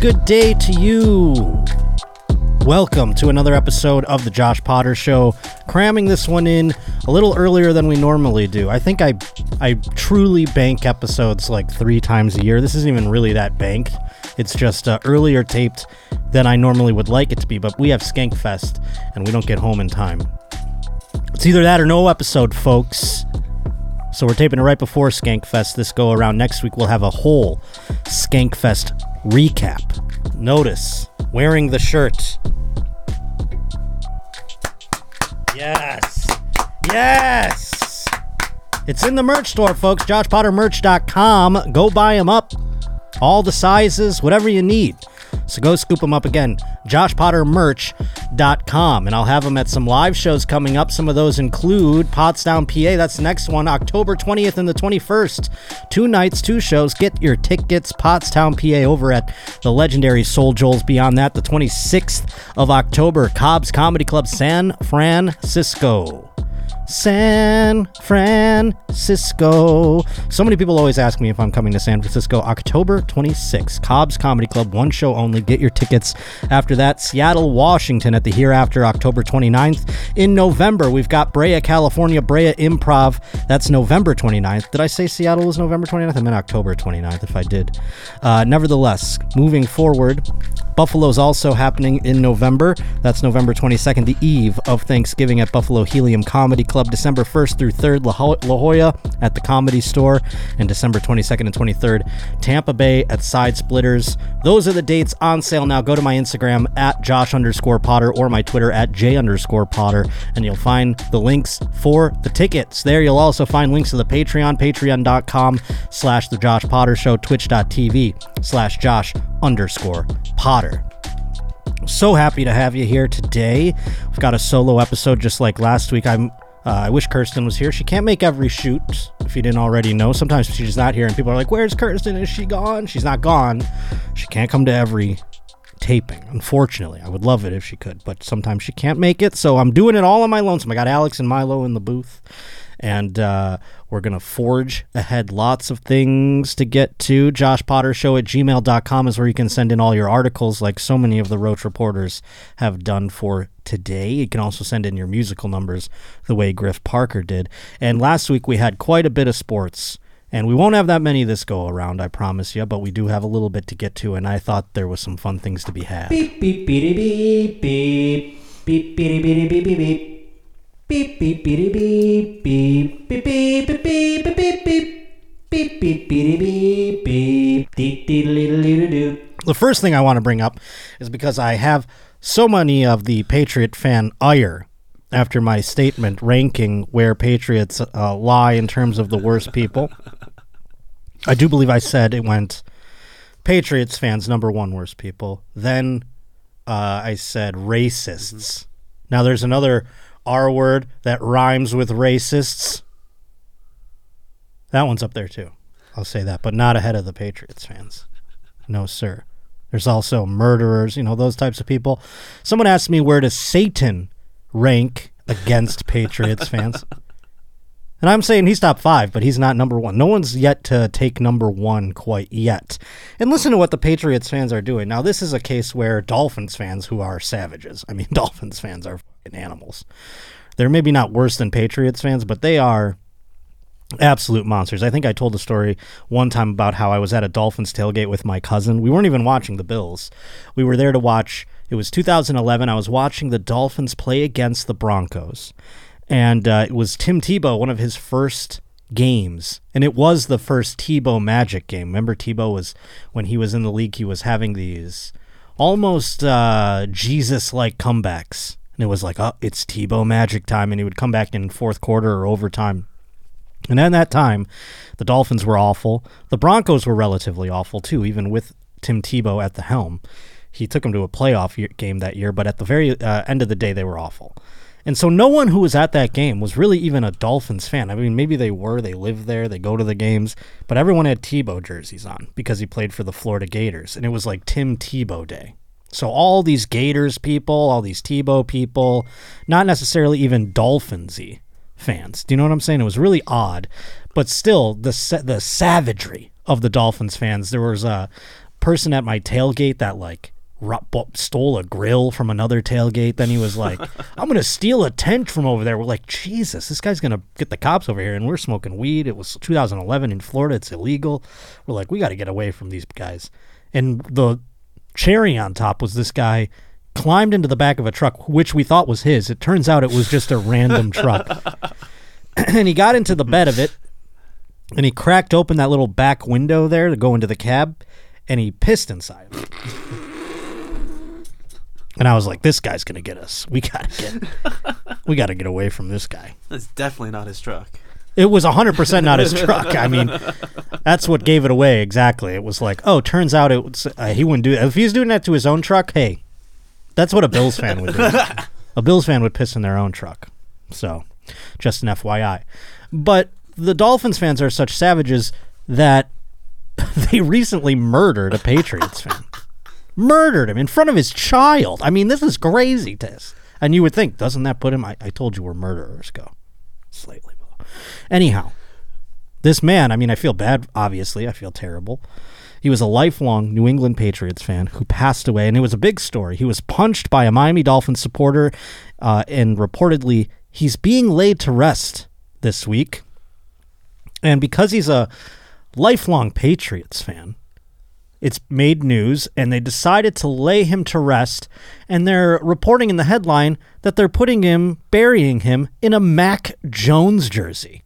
Good day to you. Welcome to another episode of the Josh Potter Show. Cramming this one in a little earlier than we normally do. I think I I truly bank episodes like three times a year. This isn't even really that banked. It's just uh, earlier taped than I normally would like it to be. But we have Skankfest, and we don't get home in time. It's either that or no episode, folks. So we're taping it right before Skankfest this go around. Next week we'll have a whole Skankfest recap. Notice wearing the shirt. Yes. Yes. It's in the merch store, folks. JoshPotterMerch.com. Go buy them up. All the sizes, whatever you need. So go scoop them up again. JoshPotterMerch.com. And I'll have them at some live shows coming up. Some of those include Pottstown, PA. That's the next one, October 20th and the 21st. Two nights, two shows. Get your tickets, Pottstown, PA, over at the legendary SoulJoel's. Beyond that, the 26th of October, Cobb's Comedy Club, San Francisco. San Francisco. So many people always ask me if I'm coming to San Francisco. October 26th, Cobb's Comedy Club, one show only. Get your tickets. After that, Seattle, Washington at the Hereafter, October 29th. In November, we've got Brea, California, Brea Improv. That's November 29th. Did I say Seattle was November 29th? I meant October 29th if I did. Uh, nevertheless, moving forward, Buffalo's also happening in November. That's November 22nd, the eve of Thanksgiving at Buffalo Helium Comedy Club. December 1st through 3rd, La, Ho- La Jolla at the Comedy Store. And December 22nd and 23rd, Tampa Bay at Side Splitters. Those are the dates on sale now. Go to my Instagram at Josh underscore Potter or my Twitter at J underscore Potter, and you'll find the links for the tickets. There you'll also find links to the Patreon, patreon.com slash the Josh Potter Show, twitch.tv slash Josh underscore Potter. So happy to have you here today. We've got a solo episode just like last week. I'm uh, I wish Kirsten was here. She can't make every shoot, if you didn't already know. Sometimes she's not here, and people are like, Where's Kirsten? Is she gone? She's not gone. She can't come to every taping, unfortunately. I would love it if she could, but sometimes she can't make it, so I'm doing it all on my lonesome. I got Alex and Milo in the booth, and uh, we're going to forge ahead lots of things to get to. Josh Potter Show at gmail.com is where you can send in all your articles, like so many of the Roach reporters have done for today. You can also send in your musical numbers the way Griff Parker did. And last week we had quite a bit of sports. And we won't have that many this go around, I promise you, but we do have a little bit to get to, and I thought there was some fun things to be had. Beep beep beep beep beep beep beep beep beep beep beep beep beep beep beep beep beep beep beep beep beep beep beep beep beep beep beep beep beep doo The first thing I want to bring up is because I have so many of the Patriot fan ire after my statement ranking where Patriots uh, lie in terms of the worst people. I do believe I said it went Patriots fans number one worst people. Then uh, I said racists. Now there's another R word that rhymes with racists. That one's up there too. I'll say that, but not ahead of the Patriots fans. No, sir. There's also murderers, you know, those types of people. Someone asked me where does Satan rank against Patriots fans? And I'm saying he's top five, but he's not number one. No one's yet to take number one quite yet. And listen to what the Patriots fans are doing. Now, this is a case where Dolphins fans, who are savages, I mean, Dolphins fans are fucking animals. They're maybe not worse than Patriots fans, but they are absolute monsters. I think I told a story one time about how I was at a Dolphins tailgate with my cousin. We weren't even watching the Bills. We were there to watch. It was 2011. I was watching the Dolphins play against the Broncos, and uh, it was Tim Tebow, one of his first games, and it was the first Tebow Magic game. Remember, Tebow was when he was in the league. He was having these almost uh, Jesus-like comebacks. And it was like, oh, it's Tebow Magic time, and he would come back in fourth quarter or overtime. And at that time, the Dolphins were awful. The Broncos were relatively awful too, even with Tim Tebow at the helm. He took them to a playoff year, game that year, but at the very uh, end of the day, they were awful. And so no one who was at that game was really even a Dolphins fan. I mean, maybe they were, they live there, they go to the games, but everyone had Tebow jerseys on because he played for the Florida Gators. And it was like Tim Tebow Day. So all these Gators people, all these Tebow people, not necessarily even Dolphinsy fans. Do you know what I'm saying? It was really odd, but still the sa- the savagery of the Dolphins fans. There was a person at my tailgate that like stole a grill from another tailgate. Then he was like, "I'm gonna steal a tent from over there." We're like, "Jesus, this guy's gonna get the cops over here," and we're smoking weed. It was 2011 in Florida; it's illegal. We're like, "We got to get away from these guys." And the cherry on top was this guy climbed into the back of a truck, which we thought was his. It turns out it was just a random truck. and he got into the bed of it and he cracked open that little back window there to go into the cab and he pissed inside. and I was like, this guy's going to get us. We got to get we got to get away from this guy. That's definitely not his truck. It was 100% not his truck. I mean, that's what gave it away exactly. It was like, oh, turns out it was, uh, he wouldn't do that. If he was doing that to his own truck, hey, that's what a Bills fan would do. a Bills fan would piss in their own truck. So, just an FYI. But the Dolphins fans are such savages that they recently murdered a Patriots fan. Murdered him in front of his child. I mean, this is crazy, Tess. And you would think, doesn't that put him? I, I told you we're murderers. Go slightly. Anyhow, this man, I mean, I feel bad, obviously. I feel terrible. He was a lifelong New England Patriots fan who passed away, and it was a big story. He was punched by a Miami Dolphins supporter, uh, and reportedly, he's being laid to rest this week. And because he's a lifelong Patriots fan, it's made news, and they decided to lay him to rest. And they're reporting in the headline that they're putting him, burying him in a Mac Jones jersey.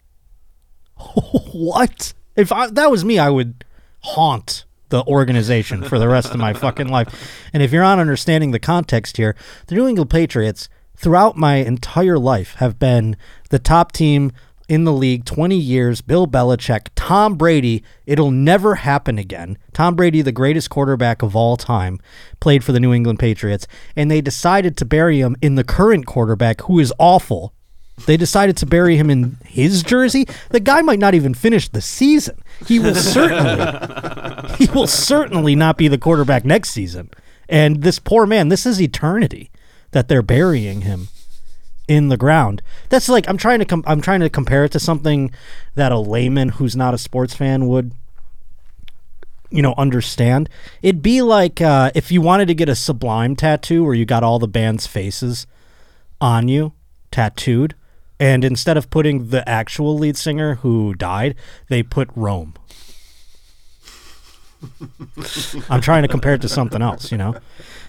what? If I, that was me, I would haunt the organization for the rest of my fucking life. And if you're not understanding the context here, the New England Patriots throughout my entire life have been the top team in the league 20 years. Bill Belichick, Tom Brady, it'll never happen again. Tom Brady, the greatest quarterback of all time, played for the New England Patriots, and they decided to bury him in the current quarterback who is awful. They decided to bury him in his jersey. The guy might not even finish the season. He will certainly he will certainly not be the quarterback next season. And this poor man, this is eternity that they're burying him in the ground. That's like I'm trying to com- I'm trying to compare it to something that a layman who's not a sports fan would you know understand. It'd be like uh, if you wanted to get a Sublime tattoo where you got all the band's faces on you tattooed and instead of putting the actual lead singer who died, they put Rome. I'm trying to compare it to something else, you know.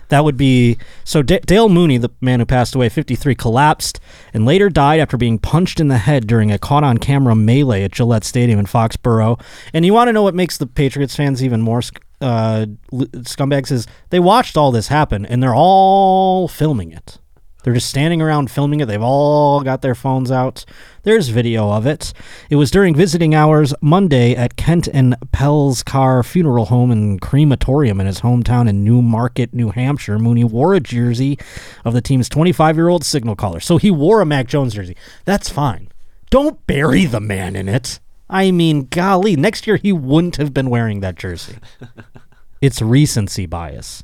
That would be so. D- Dale Mooney, the man who passed away, 53, collapsed and later died after being punched in the head during a caught-on-camera melee at Gillette Stadium in Foxborough. And you want to know what makes the Patriots fans even more uh, scumbags is they watched all this happen and they're all filming it. They're just standing around filming it. They've all got their phones out. There's video of it. It was during visiting hours Monday at Kent and Pelczar Funeral Home and Crematorium in his hometown in Newmarket, New Hampshire. Mooney wore a jersey of the team's 25 year old signal caller. So he wore a Mac Jones jersey. That's fine. Don't bury the man in it. I mean, golly, next year he wouldn't have been wearing that jersey. It's recency bias.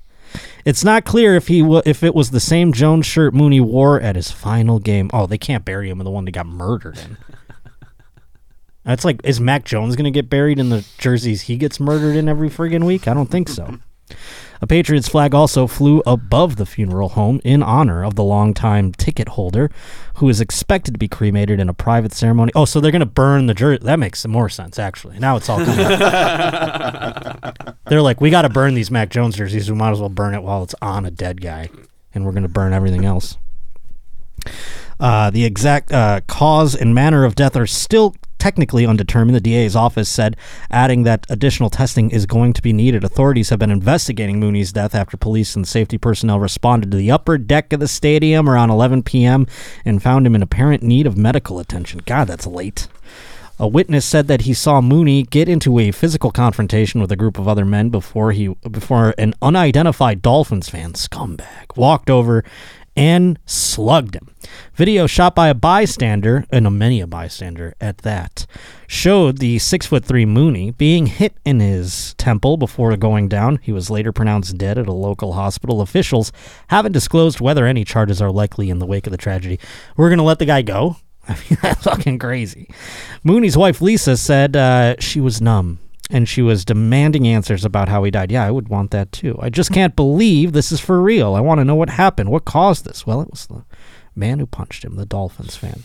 It's not clear if he w- if it was the same Jones shirt Mooney wore at his final game. Oh, they can't bury him in the one that got murdered in. That's like, is Mac Jones going to get buried in the jerseys he gets murdered in every friggin' week? I don't think so. A Patriots flag also flew above the funeral home in honor of the longtime ticket holder, who is expected to be cremated in a private ceremony. Oh, so they're going to burn the jersey. That makes more sense, actually. Now it's all they're like, we got to burn these Mac Jones jerseys. We might as well burn it while it's on a dead guy, and we're going to burn everything else. Uh, the exact uh, cause and manner of death are still technically undetermined, the DA's office said, adding that additional testing is going to be needed. Authorities have been investigating Mooney's death after police and safety personnel responded to the upper deck of the stadium around 11 p.m. and found him in apparent need of medical attention. God, that's late. A witness said that he saw Mooney get into a physical confrontation with a group of other men before he before an unidentified Dolphins fan scumbag walked over and slugged him. Video shot by a bystander, and a many a bystander at that, showed the six foot three Mooney being hit in his temple before going down. He was later pronounced dead at a local hospital. Officials haven't disclosed whether any charges are likely in the wake of the tragedy. We're gonna let the guy go. I mean, that's fucking crazy. Mooney's wife Lisa said uh, she was numb and she was demanding answers about how he died. Yeah, I would want that too. I just can't believe this is for real. I want to know what happened. What caused this? Well, it was the man who punched him, the Dolphins fan.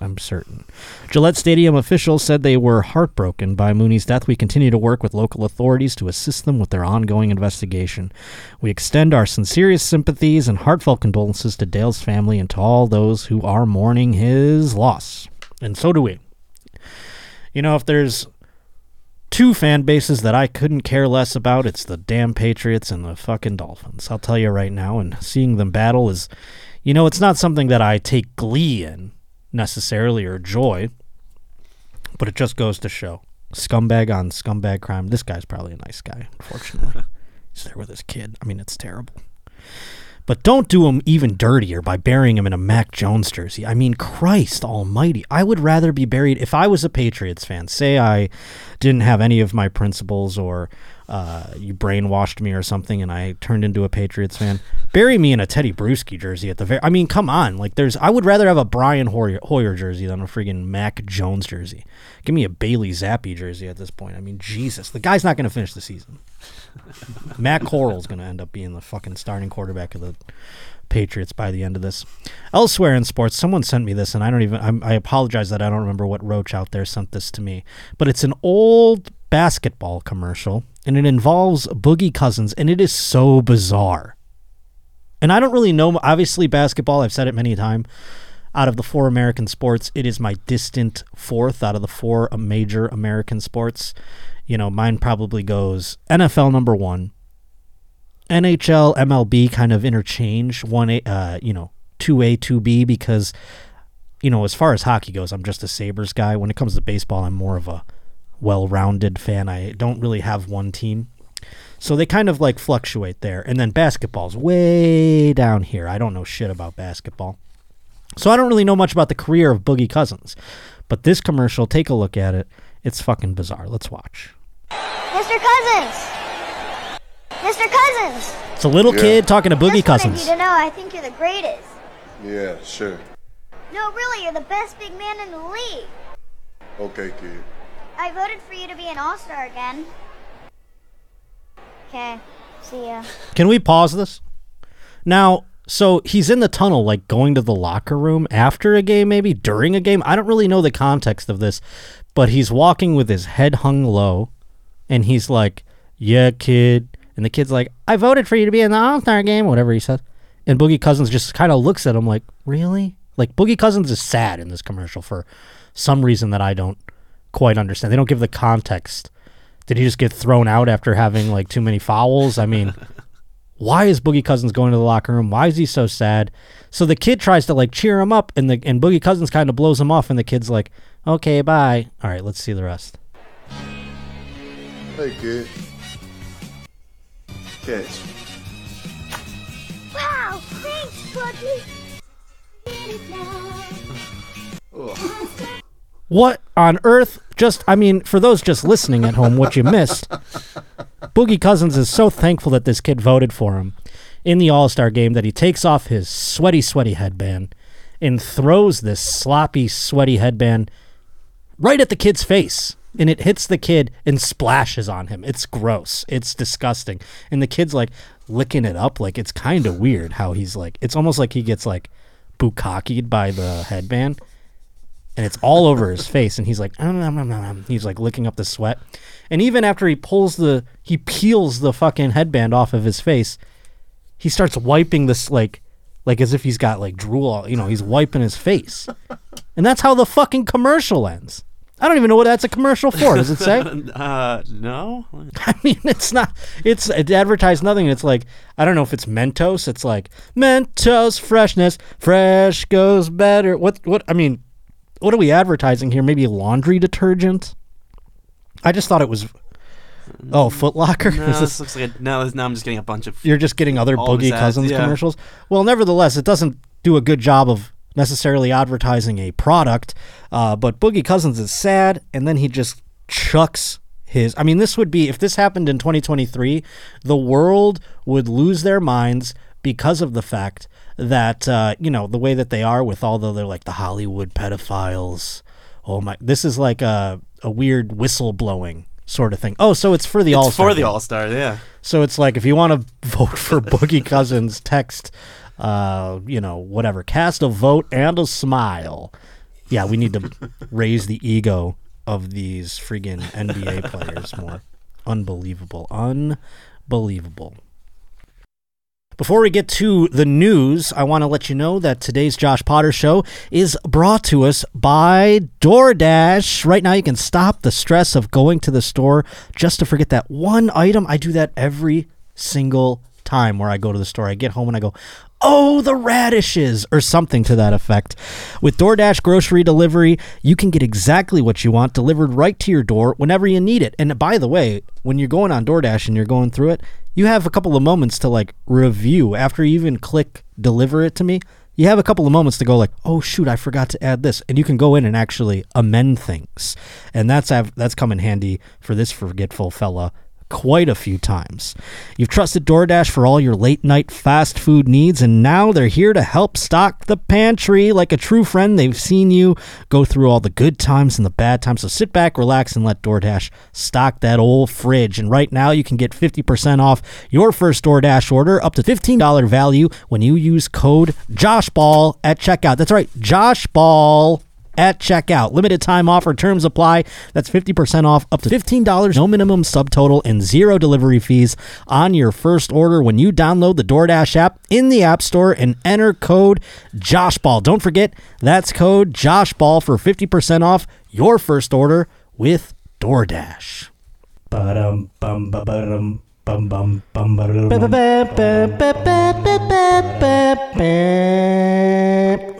I'm certain. Gillette Stadium officials said they were heartbroken by Mooney's death. We continue to work with local authorities to assist them with their ongoing investigation. We extend our sincerest sympathies and heartfelt condolences to Dale's family and to all those who are mourning his loss. And so do we. You know, if there's two fan bases that I couldn't care less about, it's the damn Patriots and the fucking Dolphins. I'll tell you right now, and seeing them battle is, you know, it's not something that I take glee in necessarily or joy, but it just goes to show scumbag on scumbag crime. This guy's probably a nice guy, unfortunately. He's there with his kid. I mean, it's terrible. But don't do him even dirtier by burying him in a Mac Jones jersey. I mean, Christ almighty. I would rather be buried if I was a Patriots fan. Say I didn't have any of my principles or uh, you brainwashed me or something and I turned into a Patriots fan. Bury me in a Tedy Bruschi jersey at the very I mean, come on. Like there's I would rather have a Brian Hoyer, Hoyer jersey than a freaking Mac Jones jersey. Give me a Bailey Zappe jersey at this point. I mean, Jesus. The guy's not going to finish the season. Matt Corral's going to end up being the fucking starting quarterback of the Patriots by the end of this. Elsewhere in sports, someone sent me this, and I don't even. I'm, I apologize that I don't remember what Roach out there sent this to me, but it's an old basketball commercial, and it involves Boogie Cousins, and it is so bizarre. And I don't really know. Obviously, basketball. I've said it many times. Out of the four American sports, it is my distant fourth out of the four major American sports. You know, mine probably goes NFL number one, NHL, MLB kind of interchange one A, uh, you know, two A, two B because, you know, as far as hockey goes, I'm just a Sabres guy. When it comes to baseball, I'm more of a well-rounded fan. I don't really have one team. So they kind of like fluctuate there. And then basketball's way down here. I don't know shit about basketball. So I don't really know much about the career of Boogie Cousins. But this commercial, take a look at it. It's fucking bizarre. Let's watch. Mr. Cousins! Mr. Cousins! It's a little Yeah. kid talking to Boogie Just wanted Cousins. you to know I think you're the greatest. Yeah, sure. No, really, you're the best big man in the league. Okay, kid. I voted for you to be an all-star again. Okay, see ya. Can we pause this? Now, so he's in the tunnel, like going to the locker room after a game, maybe during a game. I don't really know the context of this, but he's walking with his head hung low, and he's like, "Yeah, kid," and the kid's like, "I voted for you to be in the All Star game," whatever he says, and Boogie Cousins just kind of looks at him like, "Really?" Like Boogie Cousins is sad in this commercial for some reason that I don't quite understand. They don't give the context. Did he just get thrown out after having like too many fouls? I mean, why is Boogie Cousins going to the locker room? Why is he so sad? So the kid tries to like cheer him up, and the and Boogie Cousins kind of blows him off, and the kid's like, "Okay, bye." All right, let's see the rest. Hey, kid. Catch. Wow, thanks, Boogie. Get it now. What on earth? Just, I mean, for those just listening at home, what you missed, Boogie Cousins is so thankful that this kid voted for him in the All Star game that he takes off his sweaty, sweaty headband and throws this sloppy, sweaty headband right at the kid's face. And it hits the kid and splashes on him. It's gross. It's disgusting. And the kid's like licking it up. Like it's kind of weird how he's like, it's almost like he gets like bukkakied by the headband and it's all over his face and he's like "Um, um, um, um, um." he's like licking up the sweat and even after he pulls the he peels the fucking headband off of his face he starts wiping this like like as if he's got like drool all, you know he's wiping his face and that's how the fucking commercial ends i don't even know what that's a commercial for does it say Uh, no. I mean, it's not. It's it advertised nothing. It's like I don't know if it's Mentos. It's like Mentos freshness, fresh goes better. What? What? I mean, what are we advertising here? Maybe laundry detergent. I just thought it was. Oh, Foot Locker. No, this this- looks like a, no. this- Now I'm just getting a bunch of. you're just getting other All of his Boogie ads, Cousins yeah. commercials. Well, nevertheless, it doesn't do a good job of necessarily advertising a product. Uh, but Boogie Cousins is sad, and then he just chucks his. I mean, this would be if this happened in 2023, the world would lose their minds because of the fact that uh, you know the way that they are with all the they're like the Hollywood pedophiles. Oh my! This is like a a weird whistle blowing sort of thing. Oh, so it's for the It's All Star. for the All Star, yeah. So it's like if you want to vote for Boogie Cousins, text, uh, you know, whatever, cast a vote and a smile. Yeah, we need to raise the ego of these friggin' NBA players more. Unbelievable. Unbelievable. Before we get to the news, I want to let you know that today's Josh Potter show is brought to us by DoorDash. Right now, you can stop the stress of going to the store just to forget that one item. I do that every single time where I go to the store. I get home and I go, oh, the radishes, or something to that effect. With DoorDash grocery delivery, you can get exactly what you want delivered right to your door whenever you need it. And by the way, when you're going on DoorDash and you're going through it, you have a couple of moments to like review after you even click deliver it to me. You have a couple of moments to go like, oh shoot, I forgot to add this, and you can go in and actually amend things, and that's that's come in handy for this forgetful fella quite a few times. You've trusted DoorDash for all your late night fast food needs, and now they're here to help stock the pantry. Like a true friend, they've seen you go through all the good times and the bad times. So sit back, relax, and let DoorDash stock that old fridge. And right now, you can get 50% off your first DoorDash order, up to $15 value when you use code JOSHBALL at checkout. That's right, JOSHBALL at checkout. Limited time offer terms apply. That's 50% off up to $15, no minimum subtotal, and zero delivery fees on your first order when you download the DoorDash app in the App Store and enter code JOSHBALL. Don't forget, that's code JOSHBALL for 50% off your first order with DoorDash. Ba-dum, bum, ba-ba-dum, bum, bum, bum.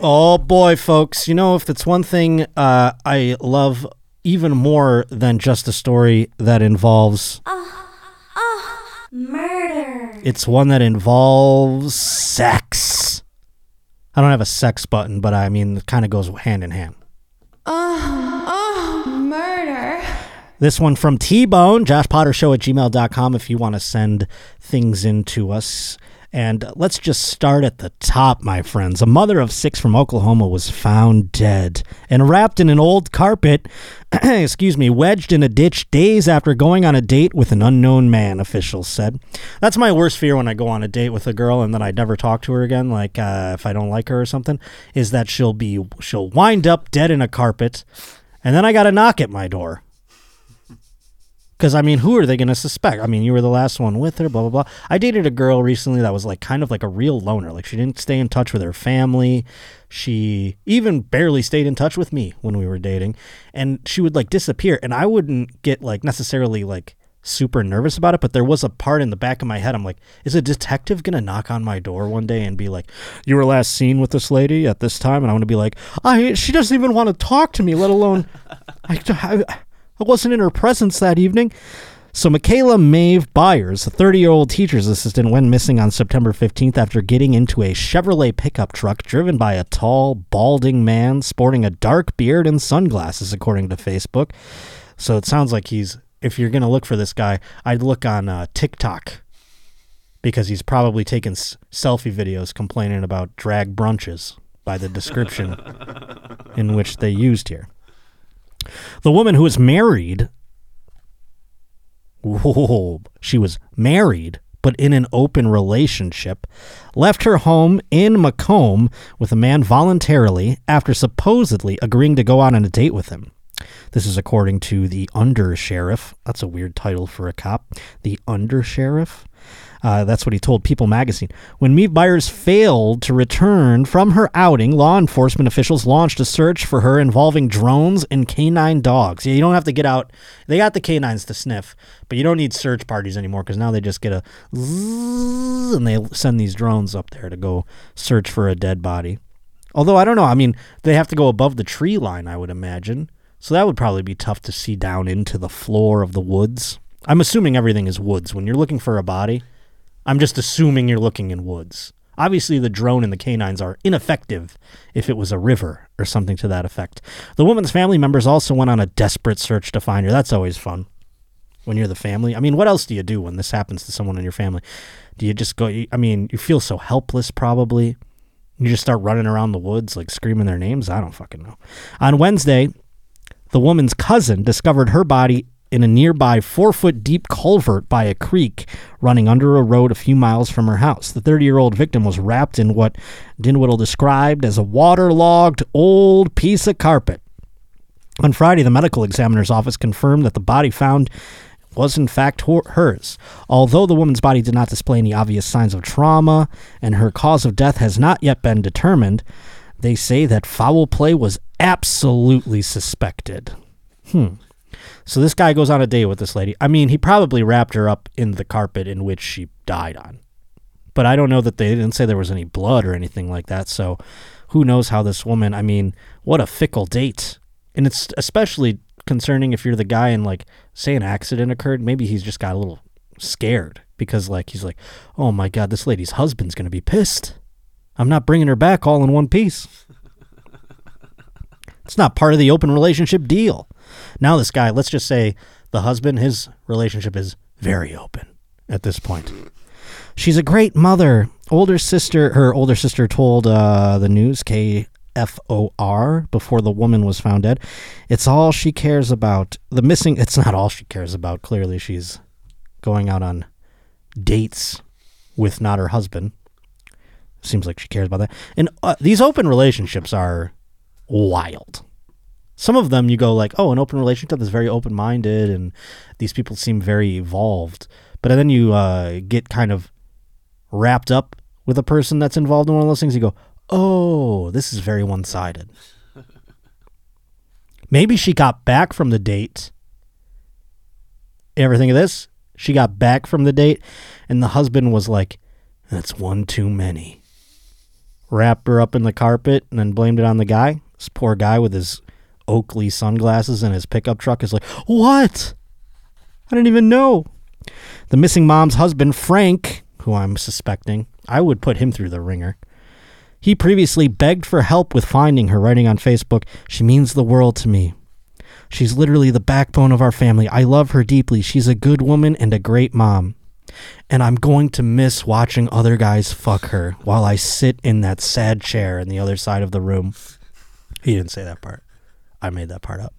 Oh boy, folks! You know, if it's one thing uh, I love even more than just a story that involves uh, uh, Murder. it's one that involves sex. I don't have a sex button, but I mean, it kind of goes hand in hand. Oh, Murder. This one from T Bone, Josh Potter Show at gmail.com if you want to send things in to us. And let's just start at the top, my friends. A mother of six from Oklahoma was found dead and wrapped in an old carpet, excuse me, wedged in a ditch days after going on a date with an unknown man, officials said. That's my worst fear when I go on a date with a girl and then I never talk to her again, like uh, if I don't like her or something, is that she'll be, she'll wind up dead in a carpet and then I got a knock at my door. Because I mean, who are they going to suspect? I mean, you were the last one with her, blah blah blah. I dated a girl recently that was like kind of like a real loner. Like she didn't stay in touch with her family. She even barely stayed in touch with me when we were dating, and she would like disappear. And I wouldn't get like necessarily like super nervous about it, but there was a part in the back of my head. I'm like, is a detective gonna knock on my door one day and be like, "You were last seen with this lady at this time," and I'm gonna be like, "I she doesn't even want to talk to me, let alone I, I, I wasn't in her presence that evening." So Michaela Maeve Byers, a 30-year-old teacher's assistant, went missing on September 15th after getting into a Chevrolet pickup truck driven by a tall, balding man sporting a dark beard and sunglasses, according to Facebook. So it sounds like he's. If you're gonna look for this guy, I'd look on uh, TikTok because he's probably taking s- selfie videos complaining about drag brunches by the description in which they used here. The woman who was married, whoa, she was married, but in an open relationship, left her home in Macomb with a man voluntarily after supposedly agreeing to go out on a date with him. This is according to the under sheriff. That's a weird title for a cop. The under sheriff. Uh, that's what he told People magazine. When Maeve Byers failed to return from her outing, law enforcement officials launched a search for her involving drones and canine dogs. Yeah, you don't have to get out. They got the canines to sniff, but you don't need search parties anymore because now they just get a and they send these drones up there to go search for a dead body. Although I don't know. I mean, they have to go above the tree line, I would imagine. So that would probably be tough to see down into the floor of the woods. I'm assuming everything is woods. When you're looking for a body, I'm just assuming you're looking in woods. Obviously, the drone and the canines are ineffective if it was a river or something to that effect. The woman's family members also went on a desperate search to find her. That's always fun when you're the family. I mean, what else do you do when this happens to someone in your family? Do you just go, I mean, you feel so helpless probably. You just start running around the woods like screaming their names? I don't fucking know. On Wednesday, the woman's cousin discovered her body in a nearby four foot deep culvert by a creek running under a road a few miles from her house. The 30 year old victim was wrapped in what Dinwiddie described as a waterlogged old piece of carpet. On Friday, the medical examiner's office confirmed that the body found was in fact her- hers. Although the woman's body did not display any obvious signs of trauma and her cause of death has not yet been determined, they say that foul play was absolutely suspected. Hmm. So this guy goes on a date with this lady. I mean, he probably wrapped her up in the carpet in which she died on. But I don't know that they didn't say there was any blood or anything like that. So who knows how this woman, I mean, what a fickle date. And it's especially concerning if you're the guy and like say an accident occurred, maybe he's just got a little scared because like he's like, "Oh my god, this lady's husband's going to be pissed. I'm not bringing her back all in one piece." It's not part of the open relationship deal. Now this guy, let's just say the husband, his relationship is very open at this point. She's a great mother. Older sister, her older sister told uh, the news, KFOR, before the woman was found dead. It's all she cares about. The missing, it's not all she cares about. Clearly, she's going out on dates with not her husband. Seems like she cares about that. And uh, these open relationships are wild. Some of them you go like, oh, an open relationship is very open minded, and these people seem very evolved. But then you uh, get kind of wrapped up with a person that's involved in one of those things. You go, oh, this is very one sided. Maybe she got back from the date. Ever think of this? She got back from the date, and the husband was like, that's one too many. Wrapped her up in the carpet and then blamed it on the guy. This poor guy with his Oakley sunglasses and his pickup truck is like, What? I didn't even know. The missing mom's husband, Frank, who I'm suspecting, I would put him through the ringer. He previously begged for help with finding her, writing on Facebook, She means the world to me. She's literally the backbone of our family. I love her deeply. She's a good woman and a great mom. And I'm going to miss watching other guys fuck her while I sit in that sad chair in the other side of the room. He didn't say that part. I made that part up.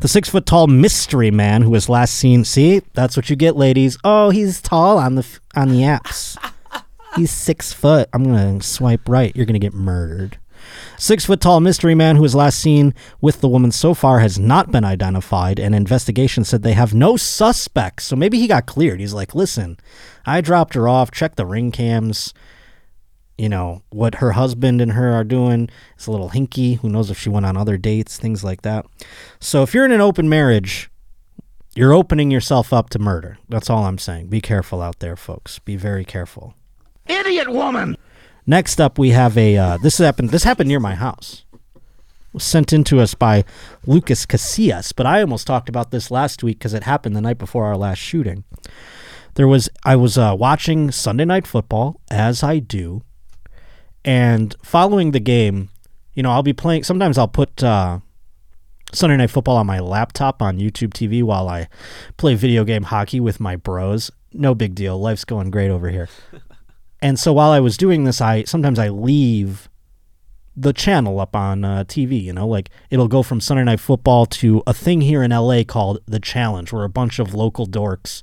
The six foot tall mystery man who was last seen. See, that's what you get, ladies. Oh, he's tall on the on the apps. He's six foot. I'm gonna swipe right. You're gonna get murdered. Six foot tall mystery man who was last seen with the woman so far has not been identified, and investigation said they have no suspects. So maybe he got cleared. He's like, listen, I dropped her off, checked the ring cams. You know, what her husband and her are doing is a little hinky. Who knows if she went on other dates, things like that. So if you're in an open marriage, you're opening yourself up to murder. That's all I'm saying. Be careful out there, folks. Be very careful. Idiot woman! Next up, we have a. Uh, this happened. This happened near my house. Was sent in to us by Lucas Casillas, but I almost talked about this last week because it happened the night before our last shooting. There was I was uh, watching Sunday night football as I do, and following the game, you know, I'll be playing. Sometimes I'll put uh, Sunday night football on my laptop on YouTube TV while I play video game hockey with my bros. No big deal. Life's going great over here. And so while I was doing this, I sometimes I leave the channel up on uh, TV. You know, like it'll go from Sunday Night Football to a thing here in LA called The Challenge, where a bunch of local dorks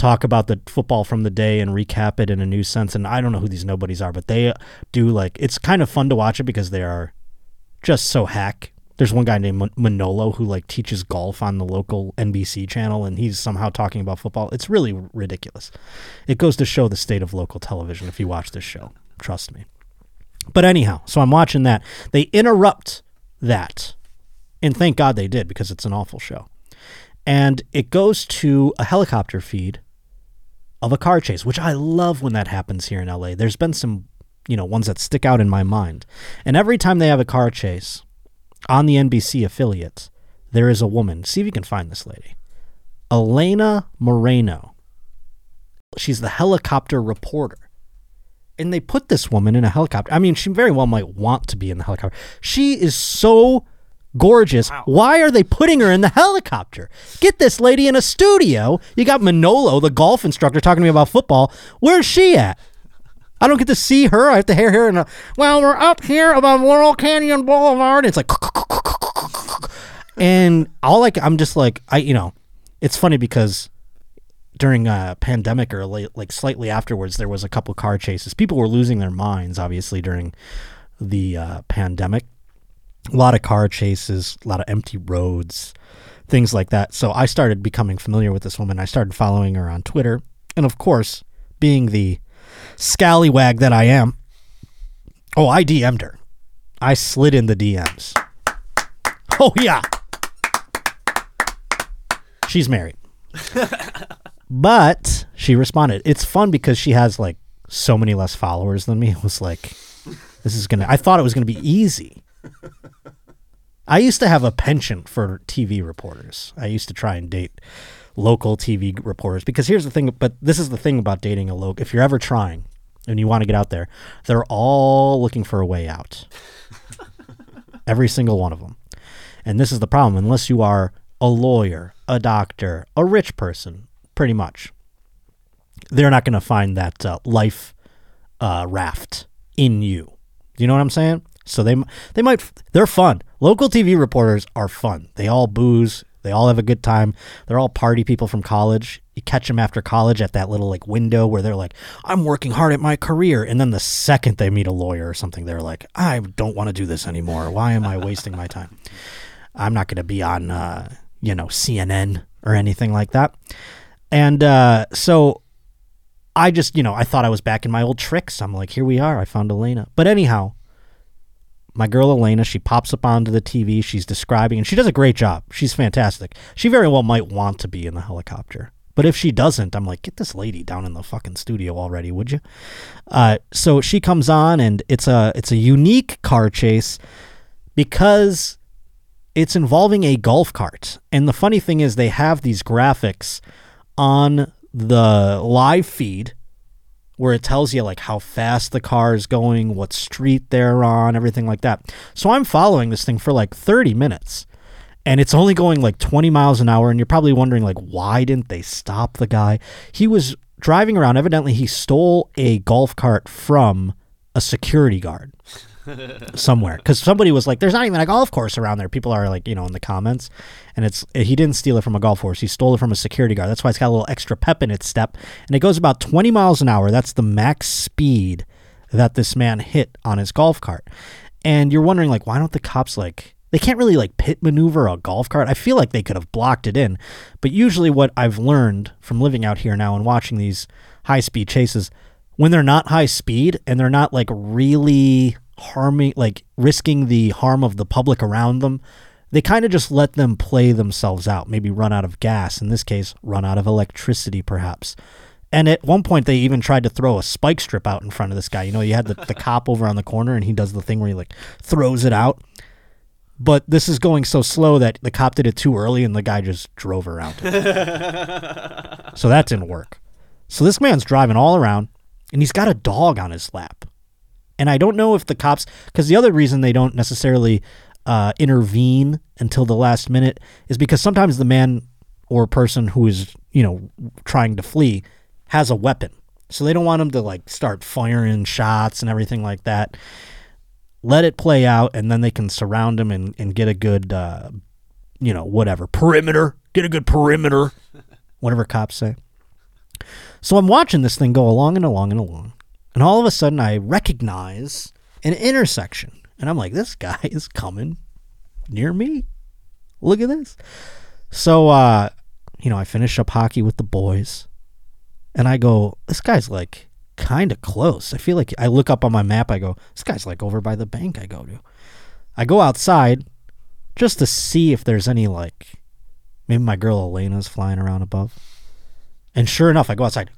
talk about the football from the day and recap it in a new sense. And I don't know who these nobodies are, but they do like it's kind of fun to watch it because they are just so hack. There's one guy named Manolo who like teaches golf on the local NBC channel, and he's somehow talking about football. It's really ridiculous. It goes to show the state of local television if you watch this show. Trust me. But anyhow, so I'm watching that. They interrupt that, and thank God they did because it's an awful show. And it goes to a helicopter feed of a car chase, which I love when that happens here in LA. There's been some, you know, ones that stick out in my mind. And every time they have a car chase on the NBC affiliate, there is a woman. See if you can find this lady. Elena Moreno. She's the helicopter reporter. And they put this woman in a helicopter. I mean, she very well might want to be in the helicopter. She is so gorgeous. Why are they putting her in the helicopter? Get this lady in a studio. You got Manolo, the golf instructor, talking to me about football. Where's she at? I don't get to see her. I have to hear her and well, we're up here above Laurel Canyon Boulevard. It's like, and all like I'm just like I, you know, it's funny because during a pandemic or late, like slightly afterwards, there was a couple car chases. People were losing their minds, obviously, during the uh, pandemic. A lot of car chases, a lot of empty roads, things like that. So I started becoming familiar with this woman. I started following her on Twitter. And of course, being the scallywag that I am, oh, I DM'd her. I slid in the DMs. Oh, yeah. She's married. but she responded. It's fun because she has like so many less followers than me. It was like, this is going to, I thought it was going to be easy. I used to have a penchant for TV reporters. I used to try and date local TV reporters because here's the thing, but this is the thing about dating a local. If you're ever trying and you want to get out there, they're all looking for a way out. Every single one of them. And this is the problem. Unless you are a lawyer, a doctor, a rich person, pretty much, they're not going to find that uh, life uh, raft in you. You know what I'm saying? So they they might they're fun. Local TV reporters are fun. They all booze. They all have a good time. They're all party people from college. You catch them after college at that little like window where they're like, "I'm working hard at my career," and then the second they meet a lawyer or something, they're like, "I don't want to do this anymore. Why am I wasting my time? I'm not going to be on, uh, you know, CNN or anything like that." And uh, so I just, you know, I thought I was back in my old tricks. I'm like, here we are. I found Elena. But anyhow, my girl Elena, she pops up onto the TV. She's describing, and she does a great job. She's fantastic. She very well might want to be in the helicopter. But if she doesn't, I'm like, get this lady down in the fucking studio already, would you? Uh, so she comes on, and it's a it's a unique car chase because it's involving a golf cart. And the funny thing is, they have these graphics on the live feed where it tells you like how fast the car is going, what street they're on, everything like that. So I'm following this thing for like 30 minutes and it's only going like 20 miles an hour and you're probably wondering like why didn't they stop the guy? He was driving around evidently he stole a golf cart from a security guard somewhere. Because somebody was like there's not even a golf course around there. People are like you know in the comments. And it's he didn't steal it from a golf course he stole it from a security guard. That's why it's got a little extra pep in its step. And it goes about 20 miles an hour. That's the max speed that this man hit on his golf cart. And you're wondering like why don't the cops like they can't really like pit maneuver a golf cart. I feel like they could have blocked it in. But usually what I've learned from living out here now and watching these high speed chases, when they're not high speed and they're not like really harming like risking the harm of the public around them, they kind of just let them play themselves out, maybe run out of gas, in this case, run out of electricity perhaps. And at one point, they even tried to throw a spike strip out in front of this guy. You know, you had the, the cop over on the corner, and he does the thing where he like throws it out but this is going so slow that the cop did it too early and the guy just drove around it. so that didn't work. So this man's driving all around and he's got a dog on his lap. And I don't know if the cops, because the other reason they don't necessarily uh, intervene until the last minute is because sometimes the man or person who is, you know, trying to flee has a weapon. So they don't want him to like start firing shots and everything like that let it play out, and then they can surround him and, and get a good, uh, you know, whatever perimeter. Get a good perimeter, whatever cops say. So I'm watching this thing go along and along and along, and all of a sudden I recognize an intersection, and I'm like, this guy is coming near me. Look at this. So, uh, you know, I finish up hockey with the boys, and I go, this guy's like kind of close. I feel like I look up on my map. I go, this guy's like over by the bank I go to. I go outside just to see if there's any like maybe my girl Elena's flying around above. And sure enough, I go outside.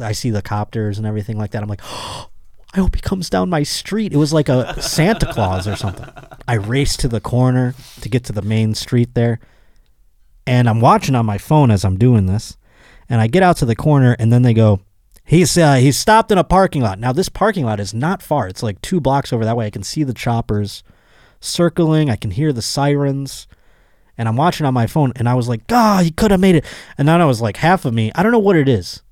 I see the copters and everything like that. I'm like, oh, I hope he comes down my street. It was like a Santa Claus or something. I race to the corner to get to the main street there. And I'm watching on my phone as I'm doing this. And I get out to the corner and then they go, He's uh, he's stopped in a parking lot. Now this parking lot is not far. It's like two blocks over that way. I can see the choppers circling. I can hear the sirens, and I'm watching on my phone. And I was like, God, he could have made it. And then I was like, half of me, I don't know what it is.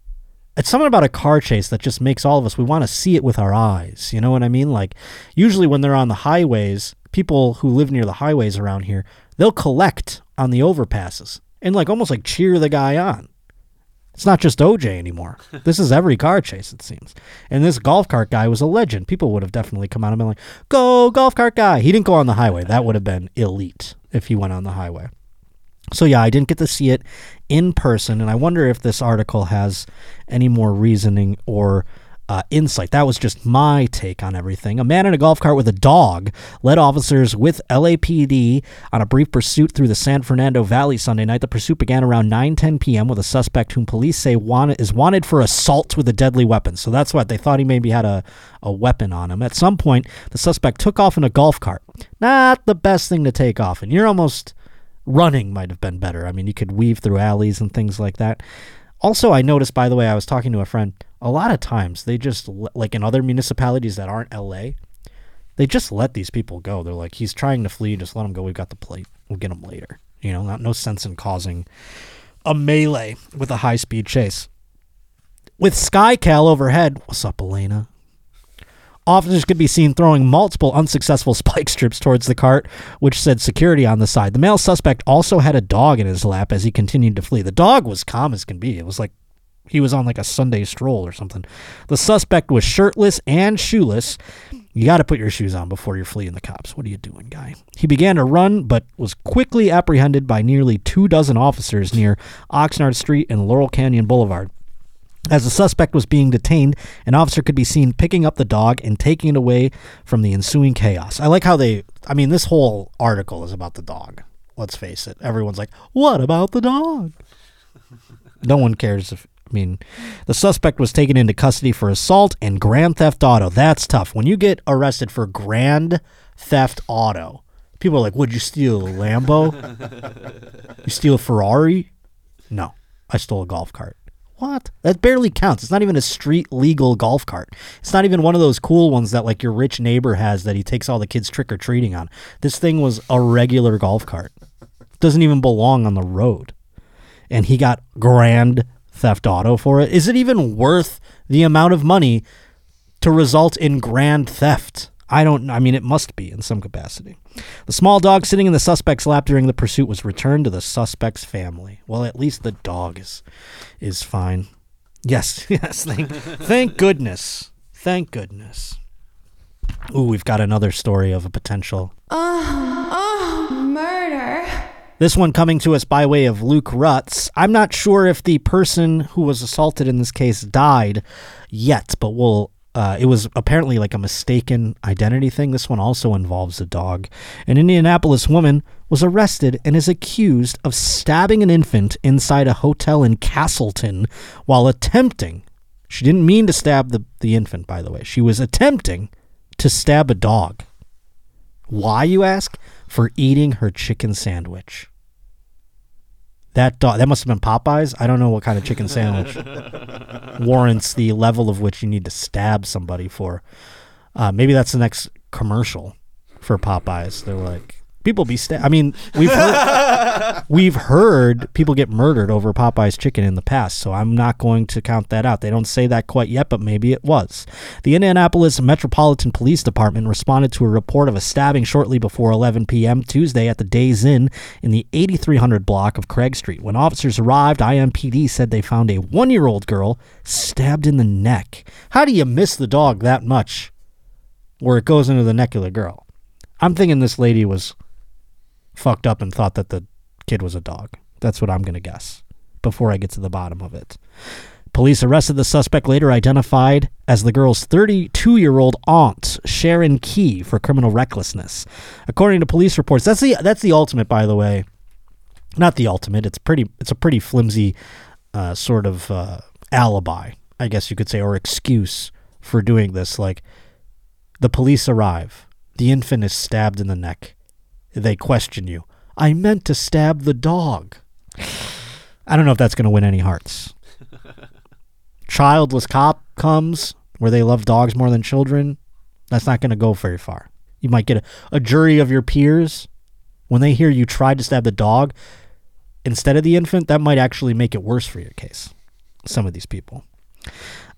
It's something about a car chase that just makes all of us we want to see it with our eyes. You know what I mean? Like usually when they're on the highways, people who live near the highways around here, they'll collect on the overpasses and like almost like cheer the guy on. It's not just OJ anymore. This is every car chase, it seems. And this golf cart guy was a legend. People would have definitely come out and been like, go, golf cart guy. He didn't go on the highway. That would have been elite if he went on the highway. So, yeah, I didn't get to see it in person. And I wonder if this article has any more reasoning or uh, insight. That was just my take on everything. A man in a golf cart with a dog led officers with LAPD on a brief pursuit through the San Fernando Valley Sunday night. The pursuit began around 9:10 p.m. with a suspect whom police say wanted, is wanted for assault with a deadly weapon. So that's what they thought he maybe had a, a weapon on him. At some point, the suspect took off in a golf cart. Not the best thing to take off, and you're almost running might have been better. I mean, you could weave through alleys and things like that. Also, I noticed, by the way, I was talking to a friend. A lot of times, they just like in other municipalities that aren't LA, they just let these people go. They're like, he's trying to flee, just let him go. We've got the plate. We'll get him later. You know, not no sense in causing a melee with a high speed chase. With Skycal overhead, what's up, Elena? Officers could be seen throwing multiple unsuccessful spike strips towards the cart, which said security on the side. The male suspect also had a dog in his lap as he continued to flee. The dog was calm as can be. It was like he was on like a Sunday stroll or something. The suspect was shirtless and shoeless. You got to put your shoes on before you're fleeing the cops. What are you doing, guy? He began to run, but was quickly apprehended by nearly two dozen officers near Oxnard Street and Laurel Canyon Boulevard. As the suspect was being detained, an officer could be seen picking up the dog and taking it away from the ensuing chaos. I like how they, I mean, this whole article is about the dog. Let's face it. Everyone's like, what about the dog? no one cares if, I mean, the suspect was taken into custody for assault and grand theft auto. That's tough. When you get arrested for grand theft auto, people are like, would you steal a Lambo? you steal a Ferrari? No, I stole a golf cart. What? That barely counts. It's not even a street legal golf cart. It's not even one of those cool ones that like your rich neighbor has that he takes all the kids trick or treating on. This thing was a regular golf cart. Doesn't even belong on the road. And he got grand theft auto for it. Is it even worth the amount of money to result in grand theft? I don't I mean it must be in some capacity. The small dog sitting in the suspect's lap during the pursuit was returned to the suspect's family. Well, at least the dog is is fine. Yes, yes, thank thank goodness. Thank goodness. Ooh, we've got another story of a potential oh, oh, Murder. This one coming to us by way of Luke Rutz. I'm not sure if the person who was assaulted in this case died yet, but we'll. Uh, it was apparently like a mistaken identity thing. This one also involves a dog. An Indianapolis woman was arrested and is accused of stabbing an infant inside a hotel in Castleton while attempting. She didn't mean to stab the, the infant, by the way. She was attempting to stab a dog. Why, you ask? For eating her chicken sandwich. That dog, that must have been Popeyes. I don't know what kind of chicken sandwich warrants the level of which you need to stab somebody for. Uh, maybe that's the next commercial for Popeyes. They're like, people be stabbed. I mean, we've heard, we've heard people get murdered over Popeyes chicken in the past, so I'm not going to count that out. They don't say that quite yet, but maybe it was. The Indianapolis Metropolitan Police Department responded to a report of a stabbing shortly before 11 p.m. Tuesday at the Days Inn in the 8300 block of Craig Street. When officers arrived, IMPD said they found a one year old girl stabbed in the neck. How do you miss the dog that much where it goes into the neck of the girl? I'm thinking this lady was fucked up and thought that the kid was a dog. That's what I'm going to guess before I get to the bottom of it. Police arrested the suspect later identified as the girl's 32 year old aunt, Sharon Key, for criminal recklessness. According to police reports, that's the that's the ultimate, by the way. Not the ultimate. It's pretty. It's a pretty flimsy uh, sort of uh, alibi, I guess you could say, or excuse for doing this. Like the police arrive, the infant is stabbed in the neck. They question you. I meant to stab the dog. I don't know if that's going to win any hearts. Childless cop comes where they love dogs more than children. That's not going to go very far. You might get a, a jury of your peers. When they hear you tried to stab the dog instead of the infant, that might actually make it worse for your case. Some of these people.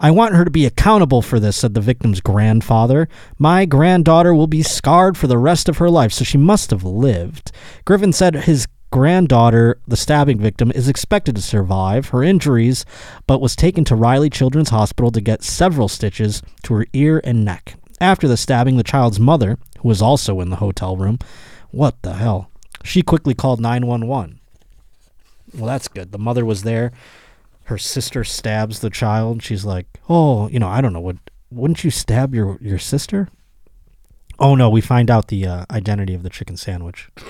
I want her to be accountable for this, said the victim's grandfather. My granddaughter will be scarred for the rest of her life, so she must have lived. Griffin said his granddaughter, the stabbing victim, is expected to survive her injuries, but was taken to Riley Children's Hospital to get several stitches to her ear and neck. After the stabbing, the child's mother, who was also in the hotel room, what the hell? She quickly called 911. Well, that's good. The mother was there. Her sister stabs the child. She's like, "Oh, you know, I don't know. Would wouldn't you stab your your sister?" Oh no, we find out the uh, identity of the chicken sandwich. It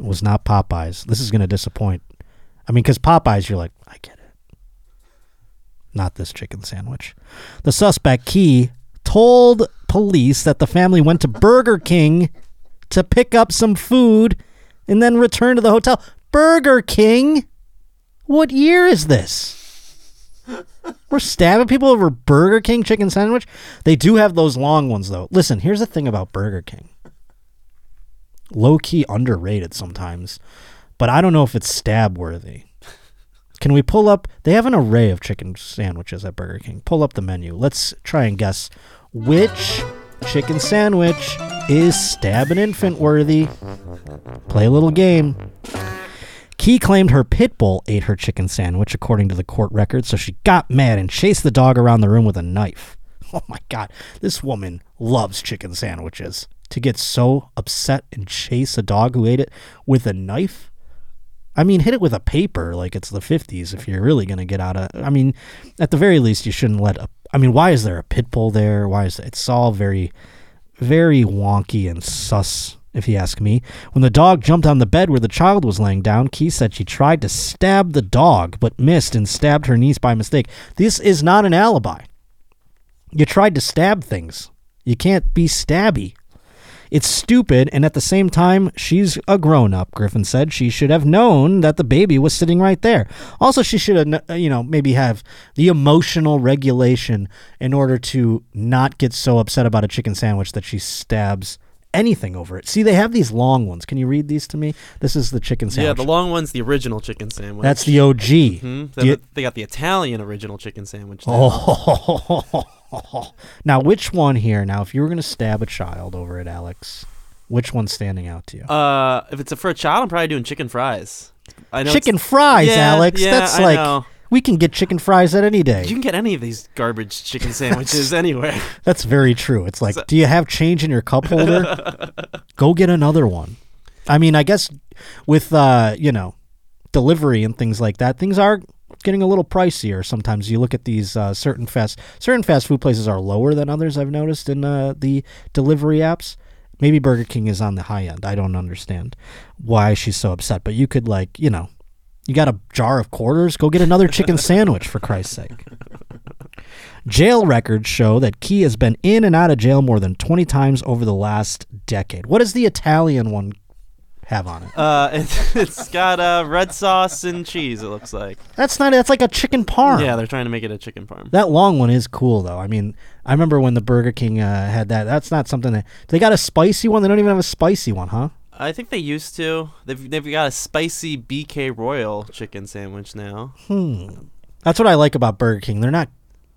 was not Popeyes. This is going to disappoint. I mean, because Popeyes, you're like, I get it. Not this chicken sandwich. The suspect, Key, told police that the family went to Burger King to pick up some food and then returned to the hotel. Burger King? What year is this? We're stabbing people over Burger King chicken sandwich? They do have those long ones, though. Listen, here's the thing about Burger King low key underrated sometimes, but I don't know if it's stab worthy. Can we pull up? They have an array of chicken sandwiches at Burger King. Pull up the menu. Let's try and guess which chicken sandwich is stab an infant worthy. Play a little game. Key claimed her pit bull ate her chicken sandwich, according to the court record, so she got mad and chased the dog around the room with a knife. Oh my god, this woman loves chicken sandwiches. To get so upset and chase a dog who ate it with a knife? I mean, hit it with a paper like it's the 50s if you're really going to get out of. I mean, at the very least, you shouldn't let a. I mean, why is there a pit bull there? Why is it's all very, very wonky and sus, if you ask me. When the dog jumped on the bed where the child was laying down, Key said she tried to stab the dog, but missed and stabbed her niece by mistake. This is not an alibi. You tried to stab things. You can't be stabby. It's stupid, and at the same time, she's a grown up, Griffin said. She should have known that the baby was sitting right there. Also, she should have, uh, you know, maybe have the emotional regulation in order to not get so upset about a chicken sandwich that she stabs anything over it. See, they have these long ones. Can you read these to me? This is the chicken sandwich. Yeah, the long one's the original chicken sandwich. That's the OG. Hmm? Do you- They got the Italian original chicken sandwich. now. Oh, now which one here? Now, if you were going to stab a child over it, Alex, which one's standing out to you? Uh, if it's a, for a child, I'm probably doing chicken fries. I know chicken fries, Yeah, Alex. yeah, That's I like know. We can get chicken fries at any day. You can get any of these garbage chicken sandwiches anywhere. That's very true. It's like, do you have change in your cup holder? Go get another one. I mean, I guess with uh, you know, delivery and things like that, things are getting a little pricier. Sometimes you look at these uh, certain fast certain fast food places are lower than others. I've noticed in uh, the delivery apps. Maybe Burger King is on the high end. I don't understand why she's so upset. But you could like, you know, you got a jar of quarters. Go get another chicken sandwich for Christ's sake. Jail records show that Key has been in and out of jail more than 20 times over the last decade. What does the Italian one have on it? Uh, it's, it's got uh, red sauce and cheese. It looks like. That's not that's like a chicken parm. Yeah, they're trying to make it a chicken parm. That long one is cool though. I mean, I remember when the Burger King uh, had that. That's not something that they got a spicy one. They don't even have a spicy one, huh? I think they used to. They've they've got a spicy BK Royal chicken sandwich now. Hmm. That's what I like about Burger King. They're not,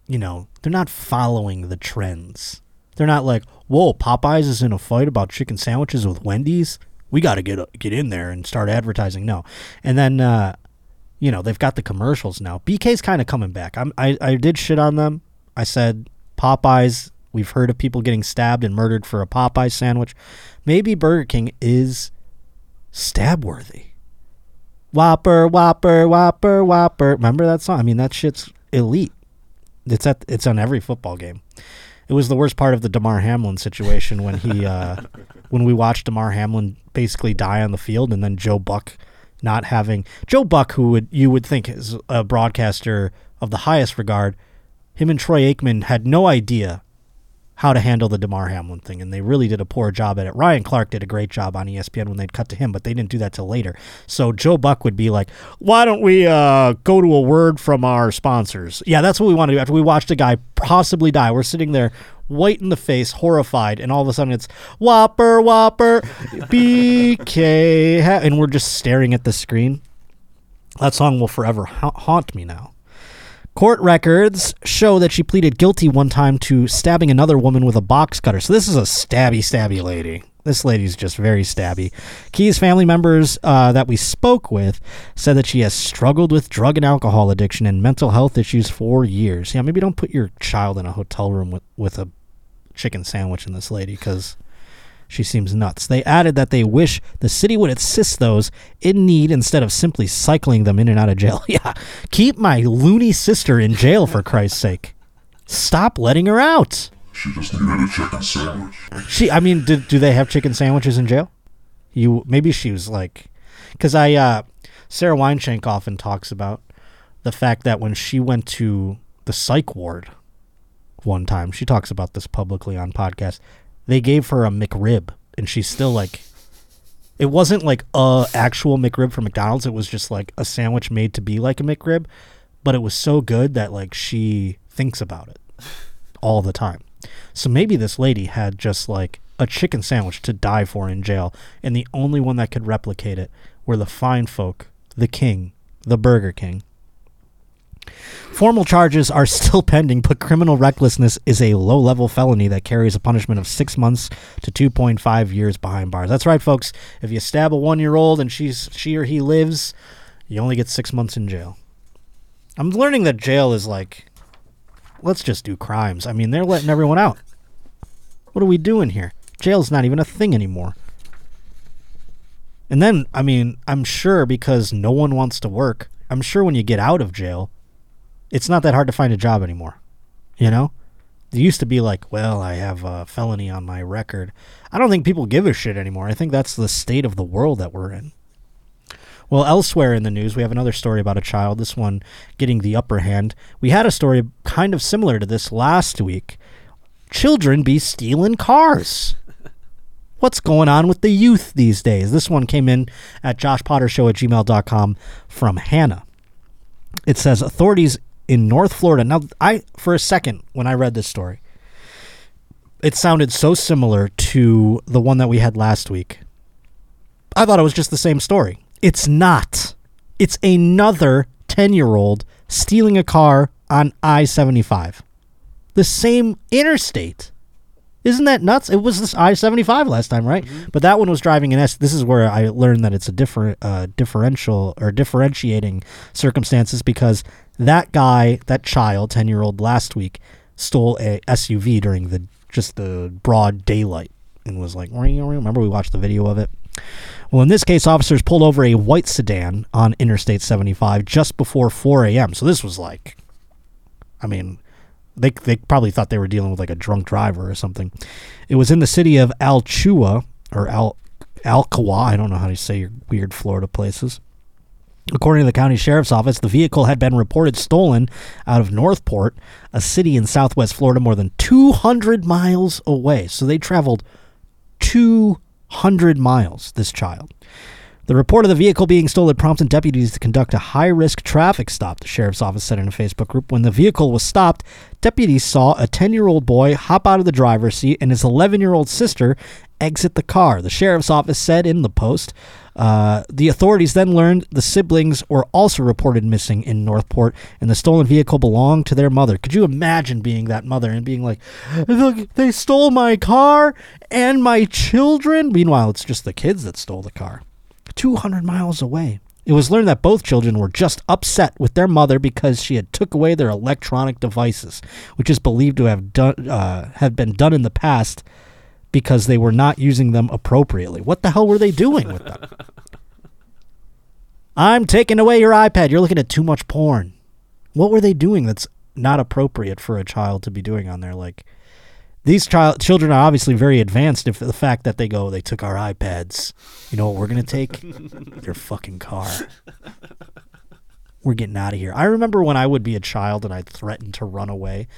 you know, they're not following the trends. They're not like, whoa, Popeyes is in a fight about chicken sandwiches with Wendy's. We got to get get in there and start advertising. No, and then, uh, you know, they've got the commercials now. BK's kind of coming back. I'm, I I did shit on them. I said Popeyes. We've heard of people getting stabbed and murdered for a Popeye sandwich. Maybe Burger King is stab worthy. Whopper, Whopper, Whopper, Whopper. Remember that song? I mean, that shit's elite. It's at it's on every football game. It was the worst part of the Damar Hamlin situation when he uh, when we watched Damar Hamlin basically die on the field, and then Joe Buck not having Joe Buck, who would you would think is a broadcaster of the highest regard. Him and Troy Aikman had no idea how to handle the Damar Hamlin thing, and they really did a poor job at it. Ryan Clark did a great job on ESPN when they'd cut to him, but they didn't do that till later. So Joe Buck would be like, "Why don't we uh, go to a word from our sponsors?" Yeah, that's what we want to do. After we watched a guy possibly die, we're sitting there white in the face, horrified, and all of a sudden it's Whopper, Whopper, BK, and we're just staring at the screen. That song will forever ha- haunt me now. Court records show that she pleaded guilty one time to stabbing another woman with a box cutter. So this is a stabby, stabby lady. This lady's just very stabby. Key's family members uh, that we spoke with said that she has struggled with drug and alcohol addiction and mental health issues for years. Yeah, maybe don't put your child in a hotel room with, with a chicken sandwich in this lady because she seems nuts. They added that they wish the city would assist those in need instead of simply cycling them in and out of jail. yeah, keep my loony sister in jail for Christ's sake. Stop letting her out. She just needed a chicken sandwich. She, I mean, do, do they have chicken sandwiches in jail? You maybe she was like, because I, uh, Sara Weinshenk often talks about the fact that when she went to the psych ward one time, she talks about this publicly on podcast. They gave her a McRib, and she's still like, it wasn't like a actual McRib from McDonald's. It was just like a sandwich made to be like a McRib, but it was so good that like she thinks about it all the time. So maybe this lady had just like a chicken sandwich to die for in jail, and the only one that could replicate it were the fine folk, the king, the Burger King. Formal charges are still pending, but criminal recklessness is a low level felony that carries a punishment of six months to 2.5 years behind bars. That's right, folks. If you stab a one year old and she's she or he lives, you only get six months in jail. I'm learning that jail is like, let's just do crimes. I mean, they're letting everyone out. What are we doing here? Jail's not even a thing anymore. And then, I mean, I'm sure because no one wants to work, I'm sure when you get out of jail, it's not that hard to find a job anymore. You know? It used to be like, well, I have a felony on my record. I don't think people give a shit anymore. I think that's the state of the world that we're in. Well, elsewhere in the news, we have another story about a child, this one getting the upper hand. We had a story kind of similar to this last week. Children be stealing cars. What's going on with the youth these days? This one came in at joshpottershow at gmail.com from Hannah. It says authorities in North Florida. Now, I for a second when I read this story, it sounded so similar to the one that we had last week. I thought it was just the same story. It's not. It's another 10 year old stealing a car on I 75. The same interstate. Isn't that nuts? It was this I 75 last time, right? But that one was driving an S. This is where I learned that it's a different, uh, differential or differentiating circumstances because that guy, that child, 10 year old last week, stole a SUV during the just the broad daylight and was like, remember we watched the video of it? Well, in this case, officers pulled over a white sedan on Interstate 75 just before 4 a.m. So this was like, I mean, they they probably thought they were dealing with like a drunk driver or something. It was in the city of Alchua or Al Alcoa. I don't know how to say your weird Florida places. According to the county sheriff's office, the vehicle had been reported stolen out of North Port, a city in southwest Florida, more than 200 miles away. So they traveled 200 miles, this child. The report of the vehicle being stolen prompted deputies to conduct a high risk traffic stop, the sheriff's office said in a Facebook group. When the vehicle was stopped, deputies saw a 10 year old boy hop out of the driver's seat and his 11 year old sister exit the car. The sheriff's office said in the post. Uh, the authorities then learned the siblings were also reported missing in North Port, and the stolen vehicle belonged to their mother. Could you imagine being that mother and being like, "Look, they stole my car and my children"? Meanwhile, it's just the kids that stole the car. 200 miles away. It was learned that both children were just upset with their mother because she had took away their electronic devices, which is believed to have done uh, have been done in the past because they were not using them appropriately. What the hell were they doing with them? I'm taking away your iPad. You're looking at too much porn. What were they doing that's not appropriate for a child to be doing on there? Like these child children are obviously very advanced. If the fact that they go, they took our iPads. You know what we're gonna take? Their fucking car. We're getting out of here. I remember when I would be a child and I'd threaten to run away.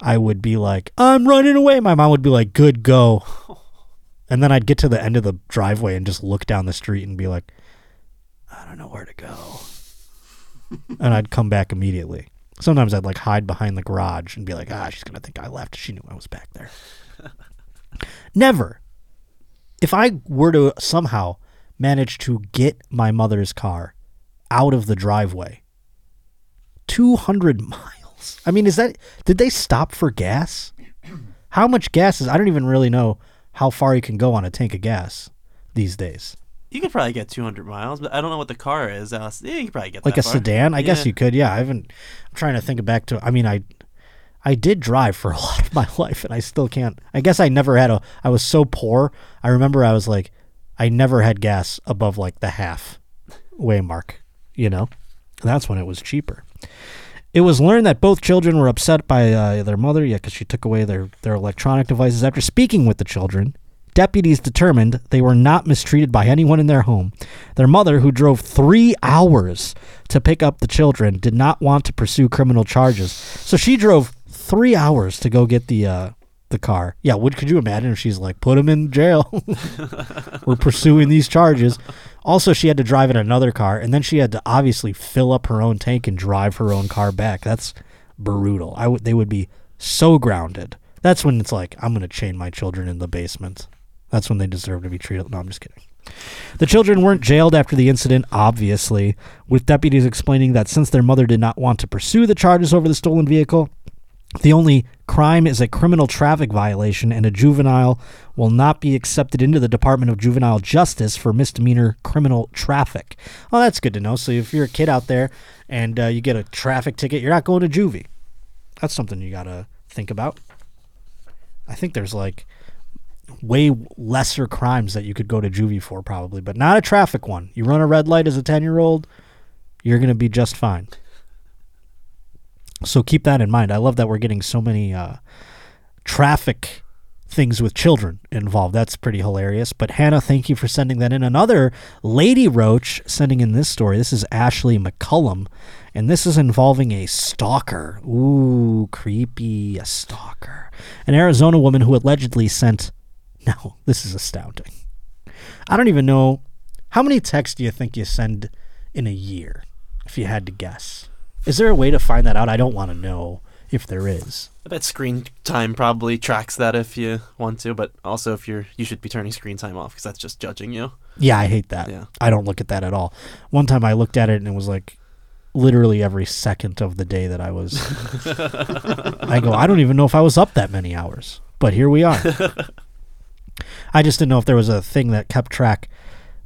I would be like, I'm running away. My mom would be like, good, go. And then I'd get to the end of the driveway and just look down the street and be like, I don't know where to go. and I'd come back immediately. Sometimes I'd like hide behind the garage and be like, ah, she's going to think I left. She knew I was back there. Never. If I were to somehow manage to get my mother's car out of the driveway, 200 miles. I mean, is that, did they stop for gas? How much gas is, I don't even really know how far you can go on a tank of gas these days. You could probably get 200 miles, but I don't know what the car is. Uh, yeah, you could probably get Like a far. sedan, I guess you could. Yeah, I haven't. I'm trying to think back to. I mean, I, I did drive for a lot of my life, and I still can't. I guess I never had a. I was so poor. I remember I was like, I never had gas above like the half way mark. You know, that's when it was cheaper. It was learned that both children were upset by uh, their mother, yeah, because she took away their, their electronic devices. After speaking with the children, deputies determined they were not mistreated by anyone in their home. Their mother, who drove three hours to pick up the children, did not want to pursue criminal charges. So she drove three hours to go get the uh, the car. Yeah, what could you imagine if she's like, put him in jail? we're pursuing these charges. Also, she had to drive in another car, and then she had to obviously fill up her own tank and drive her own car back. That's brutal. I would. They would be so grounded. That's when it's like, I'm gonna chain my children in the basement. That's when they deserve to be treated. No, I'm just kidding. The children weren't jailed after the incident, obviously, with deputies explaining that since their mother did not want to pursue the charges over the stolen vehicle, the only crime is a criminal traffic violation, and a juvenile will not be accepted into the Department of Juvenile Justice for misdemeanor criminal traffic. Well, that's good to know. So if you're a kid out there and uh, you get a traffic ticket, you're not going to juvie. That's something you got to think about. I think there's like way lesser crimes that you could go to juvie for, probably, but not a traffic one. You run a red light as a 10 year old, you're going to be just fine. So keep that in mind. I love that we're getting so many uh, traffic things with children involved. That's pretty hilarious. But Hannah, thank you for sending that in. Another Lady Roach sending in this story. This is Ashley McCullum, and this is involving a stalker. Ooh, creepy, a stalker. An Arizona woman who allegedly sent. No, this is astounding. I don't even know. How many texts do you think you send in a year, if you had to guess? Is there a way to find that out? I don't want to know if there is. I bet screen time probably tracks that if you want to, but also if you're, you should be turning screen time off because that's just judging you. Yeah, I hate that. Yeah. I don't look at that at all. One time I looked at it and it was like literally every second of the day that I was. I go, I don't even know if I was up that many hours, but here we are. I just didn't know if there was a thing that kept track,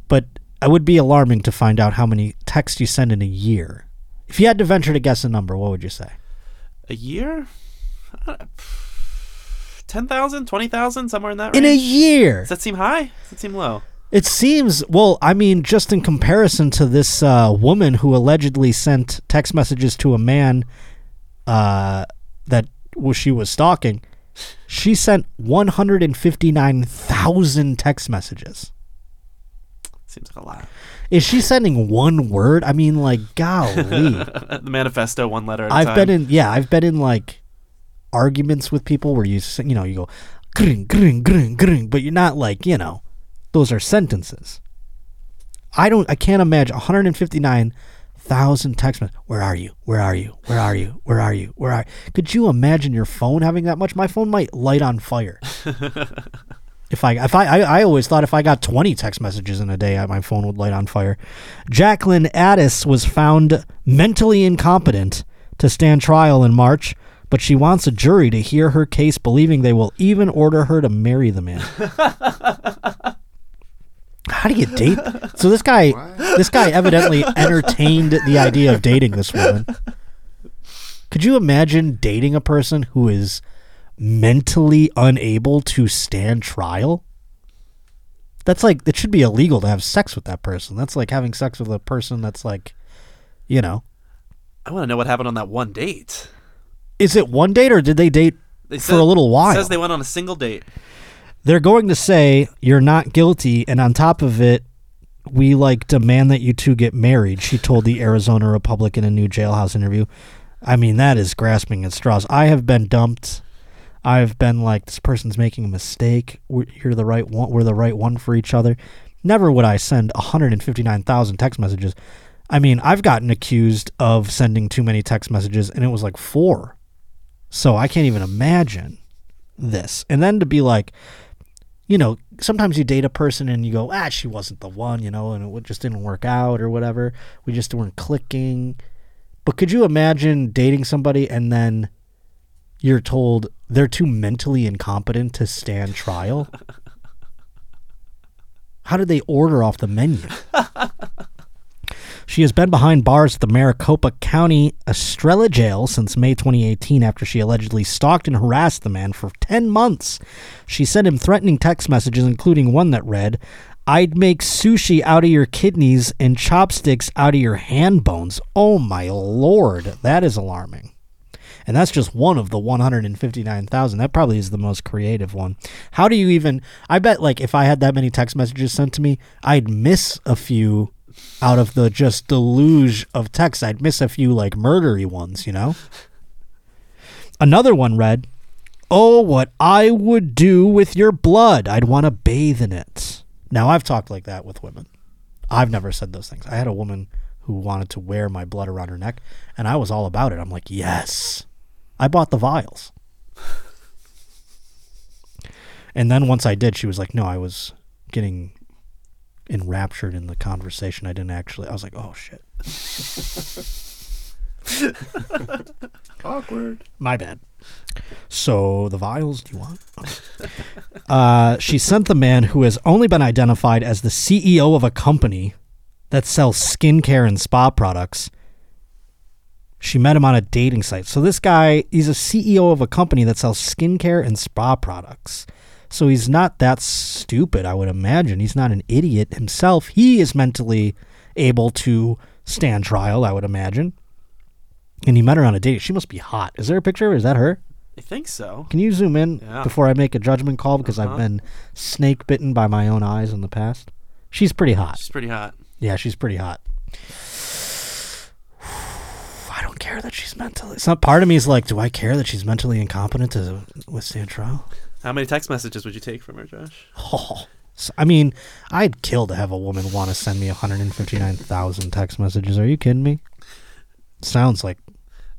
but it would be alarming to find out how many texts you send in a year. If you had to venture to guess a number, what would you say? A year? Uh, 10,000, 20,000, somewhere in that range? In a year. Does that seem high? Does that seem low? It seems well. I mean, just in comparison to this uh, woman who allegedly sent text messages to a man uh, that well, she was stalking, she sent one hundred and fifty nine thousand text messages. Seems like a lot. Is she sending one word? I mean, like, golly. the manifesto, one letter at a I've time. been in, yeah, I've been in like arguments with people where you, you know, you go, gring, gring, gring, gring, but you're not like, you know, those are sentences. I don't, I can't imagine 159,000 text messages. Where are you? Where are you? Where are you? Where are you? Where are Could you imagine your phone having that much? My phone might light on fire. If I, if I, I, I always thought if I got 20 text messages in a day, my phone would light on fire. Jacqueline Ades was found mentally incompetent to stand trial in March, but she wants a jury to hear her case, believing they will even order her to marry the man. How do you date? So this guy, this guy evidently entertained the idea of dating this woman. Could you imagine dating a person who is mentally unable to stand trial? That's like it should be illegal to have sex with that person. That's like having sex with a person that's like, you know, I want to know what happened on that one date. is it one date or did they date They for a little while? says they went on a single date. They're going to say you're not guilty, and on top of it, we like demand that you two get married. She told the Arizona Republic in a new jailhouse interview. I mean, that is grasping at straws. I have been dumped. I've been like, this person's making a mistake. We're, you're the right one. We're the right one for each other. Never would I send 159,000 text messages. I mean, I've gotten accused of sending too many text messages, and it was like four. So I can't even imagine this. And then to be like, you know, sometimes you date a person and you go, ah, she wasn't the one, you know, and it just didn't work out or whatever. We just weren't clicking. But could you imagine dating somebody and then you're told they're too mentally incompetent to stand trial? How did they order off the menu? She has been behind bars at the Maricopa County Estrella Jail since May 2018 after she allegedly stalked and harassed the man for 10 months. She sent him threatening text messages, including one that read, I'd make sushi out of your kidneys and chopsticks out of your hand bones. Oh my lord, that is alarming. And that's just one of the 159,000. That probably is the most creative one. How do you even I bet like if I had that many text messages sent to me, I'd miss a few out of the just deluge of text. I'd miss a few like murdery ones, you know? Another one read, "Oh, what I would do with your blood. I'd want to bathe in it." Now, I've talked like that with women. I've never said those things. I had a woman who wanted to wear my blood around her neck, and I was all about it. I'm like, "Yes." I bought the vials. And then once I did, she was like, "No, I was getting enraptured in the conversation. I didn't actually. I was like, oh shit. Awkward. My bad. So the vials, do you want? uh, she sent the man who has only been identified as the CEO of a company that sells skincare and spa products. She met him on a dating site. So this guy, he's a CEO of a company that sells skincare and spa products. So he's not that stupid, I would imagine. He's not an idiot himself. He is mentally able to stand trial, I would imagine. And he met her on a date. She must be hot. Is there a picture? Is that her? I think so. Can you zoom in Yeah. before I make a judgment call because I've Uh-huh. been snake bitten by my own eyes in the past? She's pretty hot. She's pretty hot. Yeah, she's pretty hot. I don't care that she's mentally. Some part of me is like, do I care that she's mentally incompetent to withstand trial? How many text messages would you take from her, Josh? Oh, I mean, I'd kill to have a woman want to send me 159,000 text messages. Are you kidding me? Sounds like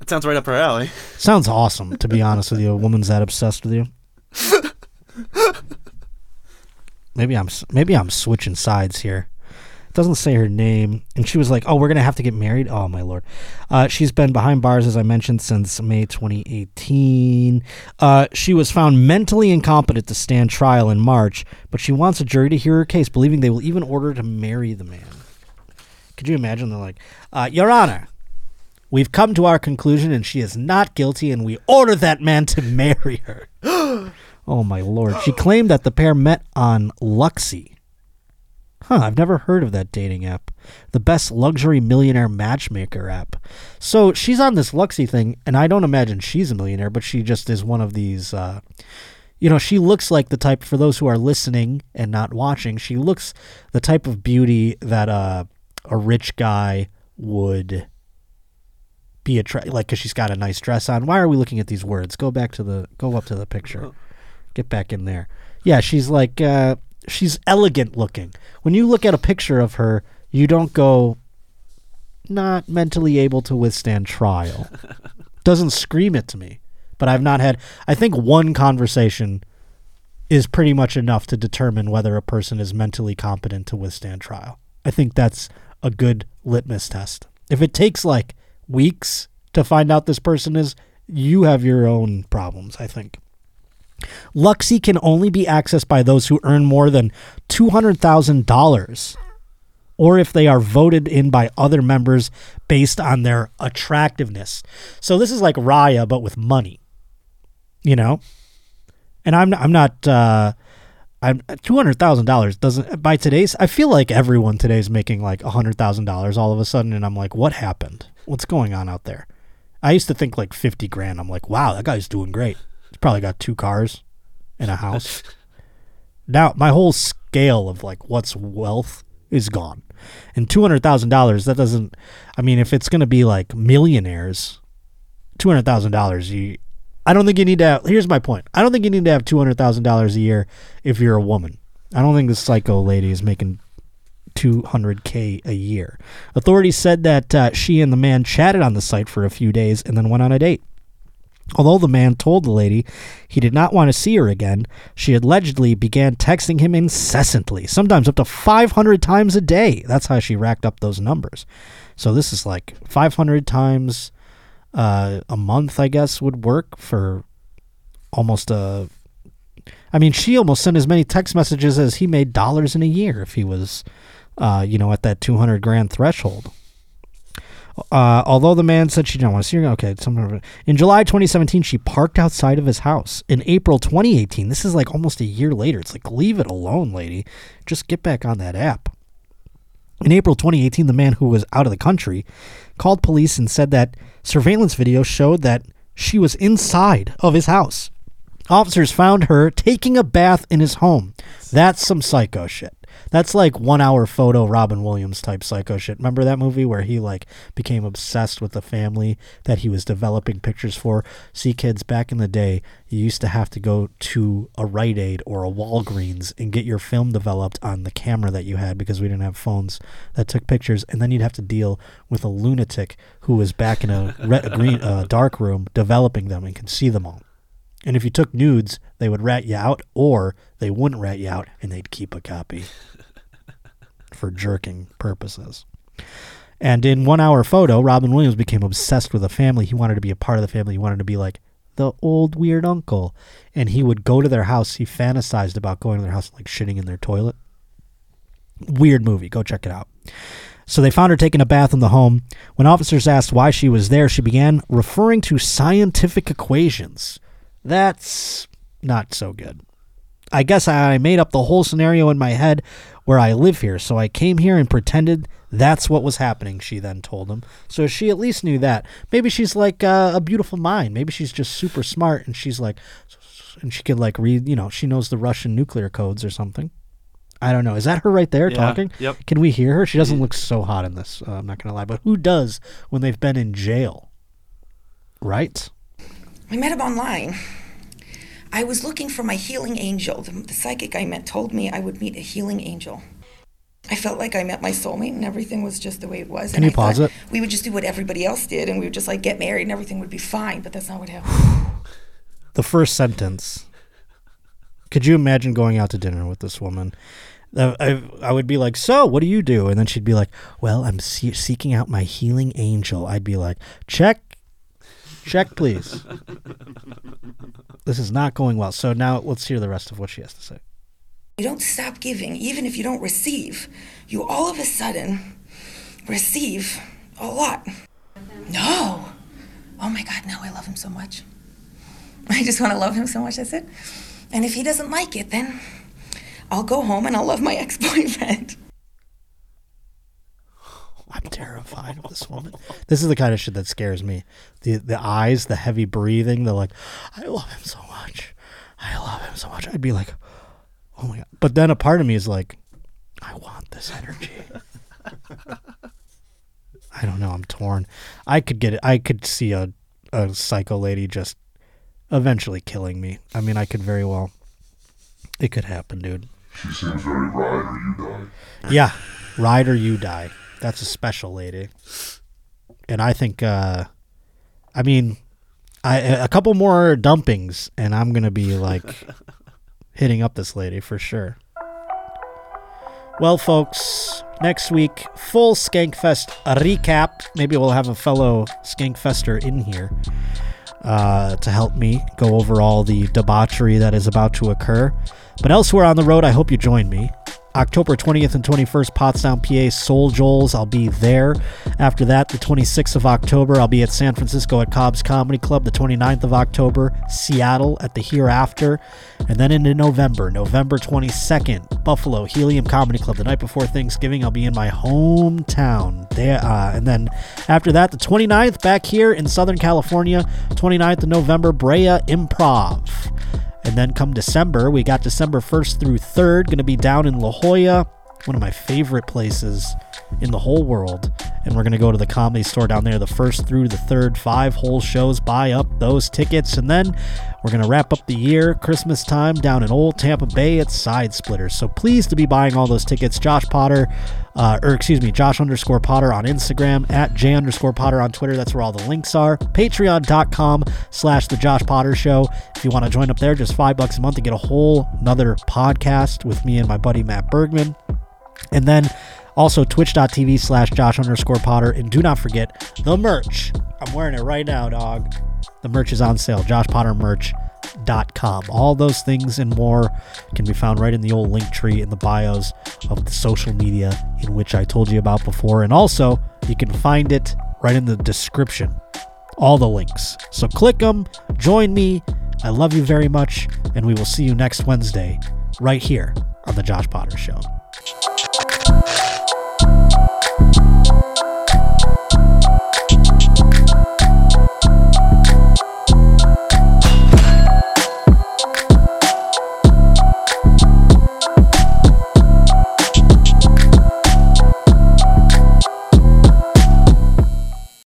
It sounds right up her alley. sounds awesome. To be honest with you, a woman's that obsessed with you. Maybe I'm maybe I'm switching sides here. Doesn't say her name, and she was like, "Oh, we're gonna have to get married." Oh my lord, uh, she's been behind bars as I mentioned since May 2018. Uh, she was found mentally incompetent to stand trial in March, but she wants a jury to hear her case, believing they will even order to marry the man. Could you imagine? They're like, uh, "Your Honor, we've come to our conclusion, and she is not guilty, and we order that man to marry her." oh my lord! She claimed that the pair met on Luxy. Huh, I've never heard of that dating app. The best luxury millionaire matchmaker app. So she's on this Luxy thing, and I don't imagine she's a millionaire, but she just is one of these. Uh, you know, she looks like the type, for those who are listening and not watching, she looks the type of beauty that uh, a rich guy would be attracted, like, because she's got a nice dress on. Why are we looking at these words? Go back to the, go up to the picture. Get back in there. Yeah, she's like, uh, she's elegant looking. When you look at a picture of her, you don't go, not mentally able to withstand trial. Doesn't scream it to me. But I've not had, I think one conversation is pretty much enough to determine whether a person is mentally competent to withstand trial. I think that's a good litmus test. If it takes like weeks to find out this person is, you have your own problems, I think. Luxy can only be accessed by those who earn more than $200,000 or if they are voted in by other members based on their attractiveness. So this is like Raya but with money. You know? And I'm I'm not uh I'm $200,000 doesn't by today's I feel like everyone today is making like $100,000 all of a sudden and I'm like what happened? What's going on out there? I used to think like 50 grand. I'm like, wow, that guy's doing great. Probably got two cars and a house. now, my whole scale of like what's wealth is gone. And $200,000, that doesn't, I mean, if it's going to be like millionaires, $200,000, you, I don't think you need to have, here's my point. I don't think you need to have $200,000 a year if you're a woman. I don't think this psycho lady is making 200k a year. Authorities said that uh, she and the man chatted on the site for a few days and then went on a date. Although the man told the lady he did not want to see her again, she allegedly began texting him incessantly, sometimes up to 500 times a day. That's how she racked up those numbers. So this is like 500 times uh, a month, I guess, would work for almost a I mean, she almost sent as many text messages as he made dollars in a year if he was, uh, you know, at that 200 grand threshold. Uh, although the man said she didn't want to see her, okay. In July 2017, she parked outside of his house. In April 2018, this is like almost a year later. It's like, leave it alone, lady. Just get back on that app. In April 2018, the man who was out of the country called police and said that surveillance video showed that she was inside of his house. Officers found her taking a bath in his home. That's some psycho shit. That's like one hour photo Robin Williams type psycho shit. Remember that movie where he like became obsessed with the family that he was developing pictures for? See, kids, back in the day, you used to have to go to a Rite Aid or a Walgreens and get your film developed on the camera that you had because we didn't have phones that took pictures, and then you'd have to deal with a lunatic who was back in a, re- green, uh, dark room developing them and could see them all. And if you took nudes, they would rat you out, or they wouldn't rat you out and they'd keep a copy for jerking purposes. And in one hour photo, Robin Williams became obsessed with a family. He wanted to be a part of the family. He wanted to be like the old weird uncle. And he would go to their house. He fantasized about going to their house, like shitting in their toilet. Weird movie. Go check it out. So they found her taking a bath in the home. When officers asked why she was there, she began referring to scientific equations. That's not so good. I guess I made up the whole scenario in my head where I live here, so I came here and pretended that's what was happening, she then told him. So she at least knew that. Maybe she's like uh, a beautiful mind. Maybe she's just super smart and she's like, and she could like read, you know, she knows the Russian nuclear codes or something. I don't know. Is that her right there Yeah, talking? yep. Can we hear her? She doesn't look so hot in this. Uh, I'm not going to lie. But who does when they've been in jail? Right? We met him online. I was looking for my healing angel. The, the psychic I met told me I would meet a healing angel. I felt like I met my soulmate and everything was just the way it was. Can and you I pause it? We would just do what everybody else did and we would just like get married and everything would be fine, but that's not what happened. the first sentence. Could you imagine going out to dinner with this woman? Uh, I, I would be like, so what do you do? And then she'd be like, well, I'm see- seeking out my healing angel. I'd be like, check, check, please. this is not going well. So now let's hear the rest of what she has to say. You don't stop giving, even if you don't receive. You all of a sudden receive a lot. No. Oh my God, no, I love him so much. I just want to love him so much, that's it. And if he doesn't like it, then I'll go home and I'll love my ex boyfriend. I'm terrified of this woman. This is the kind of shit that scares me. The the eyes, the heavy breathing, the like, I love him so much. I love him so much. I'd be like, oh my god. But then a part of me is like, I want this energy. I don't know. I'm torn. I could get it. I could see a a psycho lady just eventually killing me. I mean, I could very well. It could happen, dude. She seems very ride or you die. Yeah, ride or you die. That's a special lady, and I think, uh, I mean, I a couple more dumpings, and I'm gonna be like hitting up this lady for sure. Well, folks, next week full Skankfest recap. Maybe we'll have a fellow Skankfester in here uh, to help me go over all the debauchery that is about to occur. But elsewhere on the road, I hope you join me. October 20th and 21st, Pottstown, PA, SoulJoel's. I'll be there. After that, the 26th of October, I'll be at San Francisco at Cobb's Comedy Club. The 29th of October, Seattle at the Hereafter. And then into November, November 22nd, Buffalo, Helium Comedy Club. The night before Thanksgiving, I'll be in my hometown. There, uh, and then after that, the 29th, back here in Southern California. 29th of November, Brea Improv. And then come December, we got December 1st through 3rd, going to be down in La Jolla, one of my favorite places in the whole world. And we're going to go to the comedy store down there the 1st through the 3rd, five whole shows, buy up those tickets. And then we're going to wrap up the year, Christmas time, down in Old Tampa Bay at Side Splitters. So pleased to be buying all those tickets. Josh Potter, uh, or excuse me, Josh underscore Potter on Instagram, at J underscore Potter on Twitter. That's where all the links are. Patreon.com slash The Josh Potter Show. If you want to join up there, just five bucks a month to get a whole another podcast with me and my buddy Matt Bergman. And then also twitch.tv slash Josh underscore Potter. And do not forget the merch. I'm wearing it right now, dog. The merch is on sale. Josh Potter merch. All those things and more can be found right in the old link tree in the bios of the social media in which I told you about before. And also, you can find it right in the description. All the links. So click them, join me. I love you very much, and we will see you next Wednesday right here on The Josh Potter Show.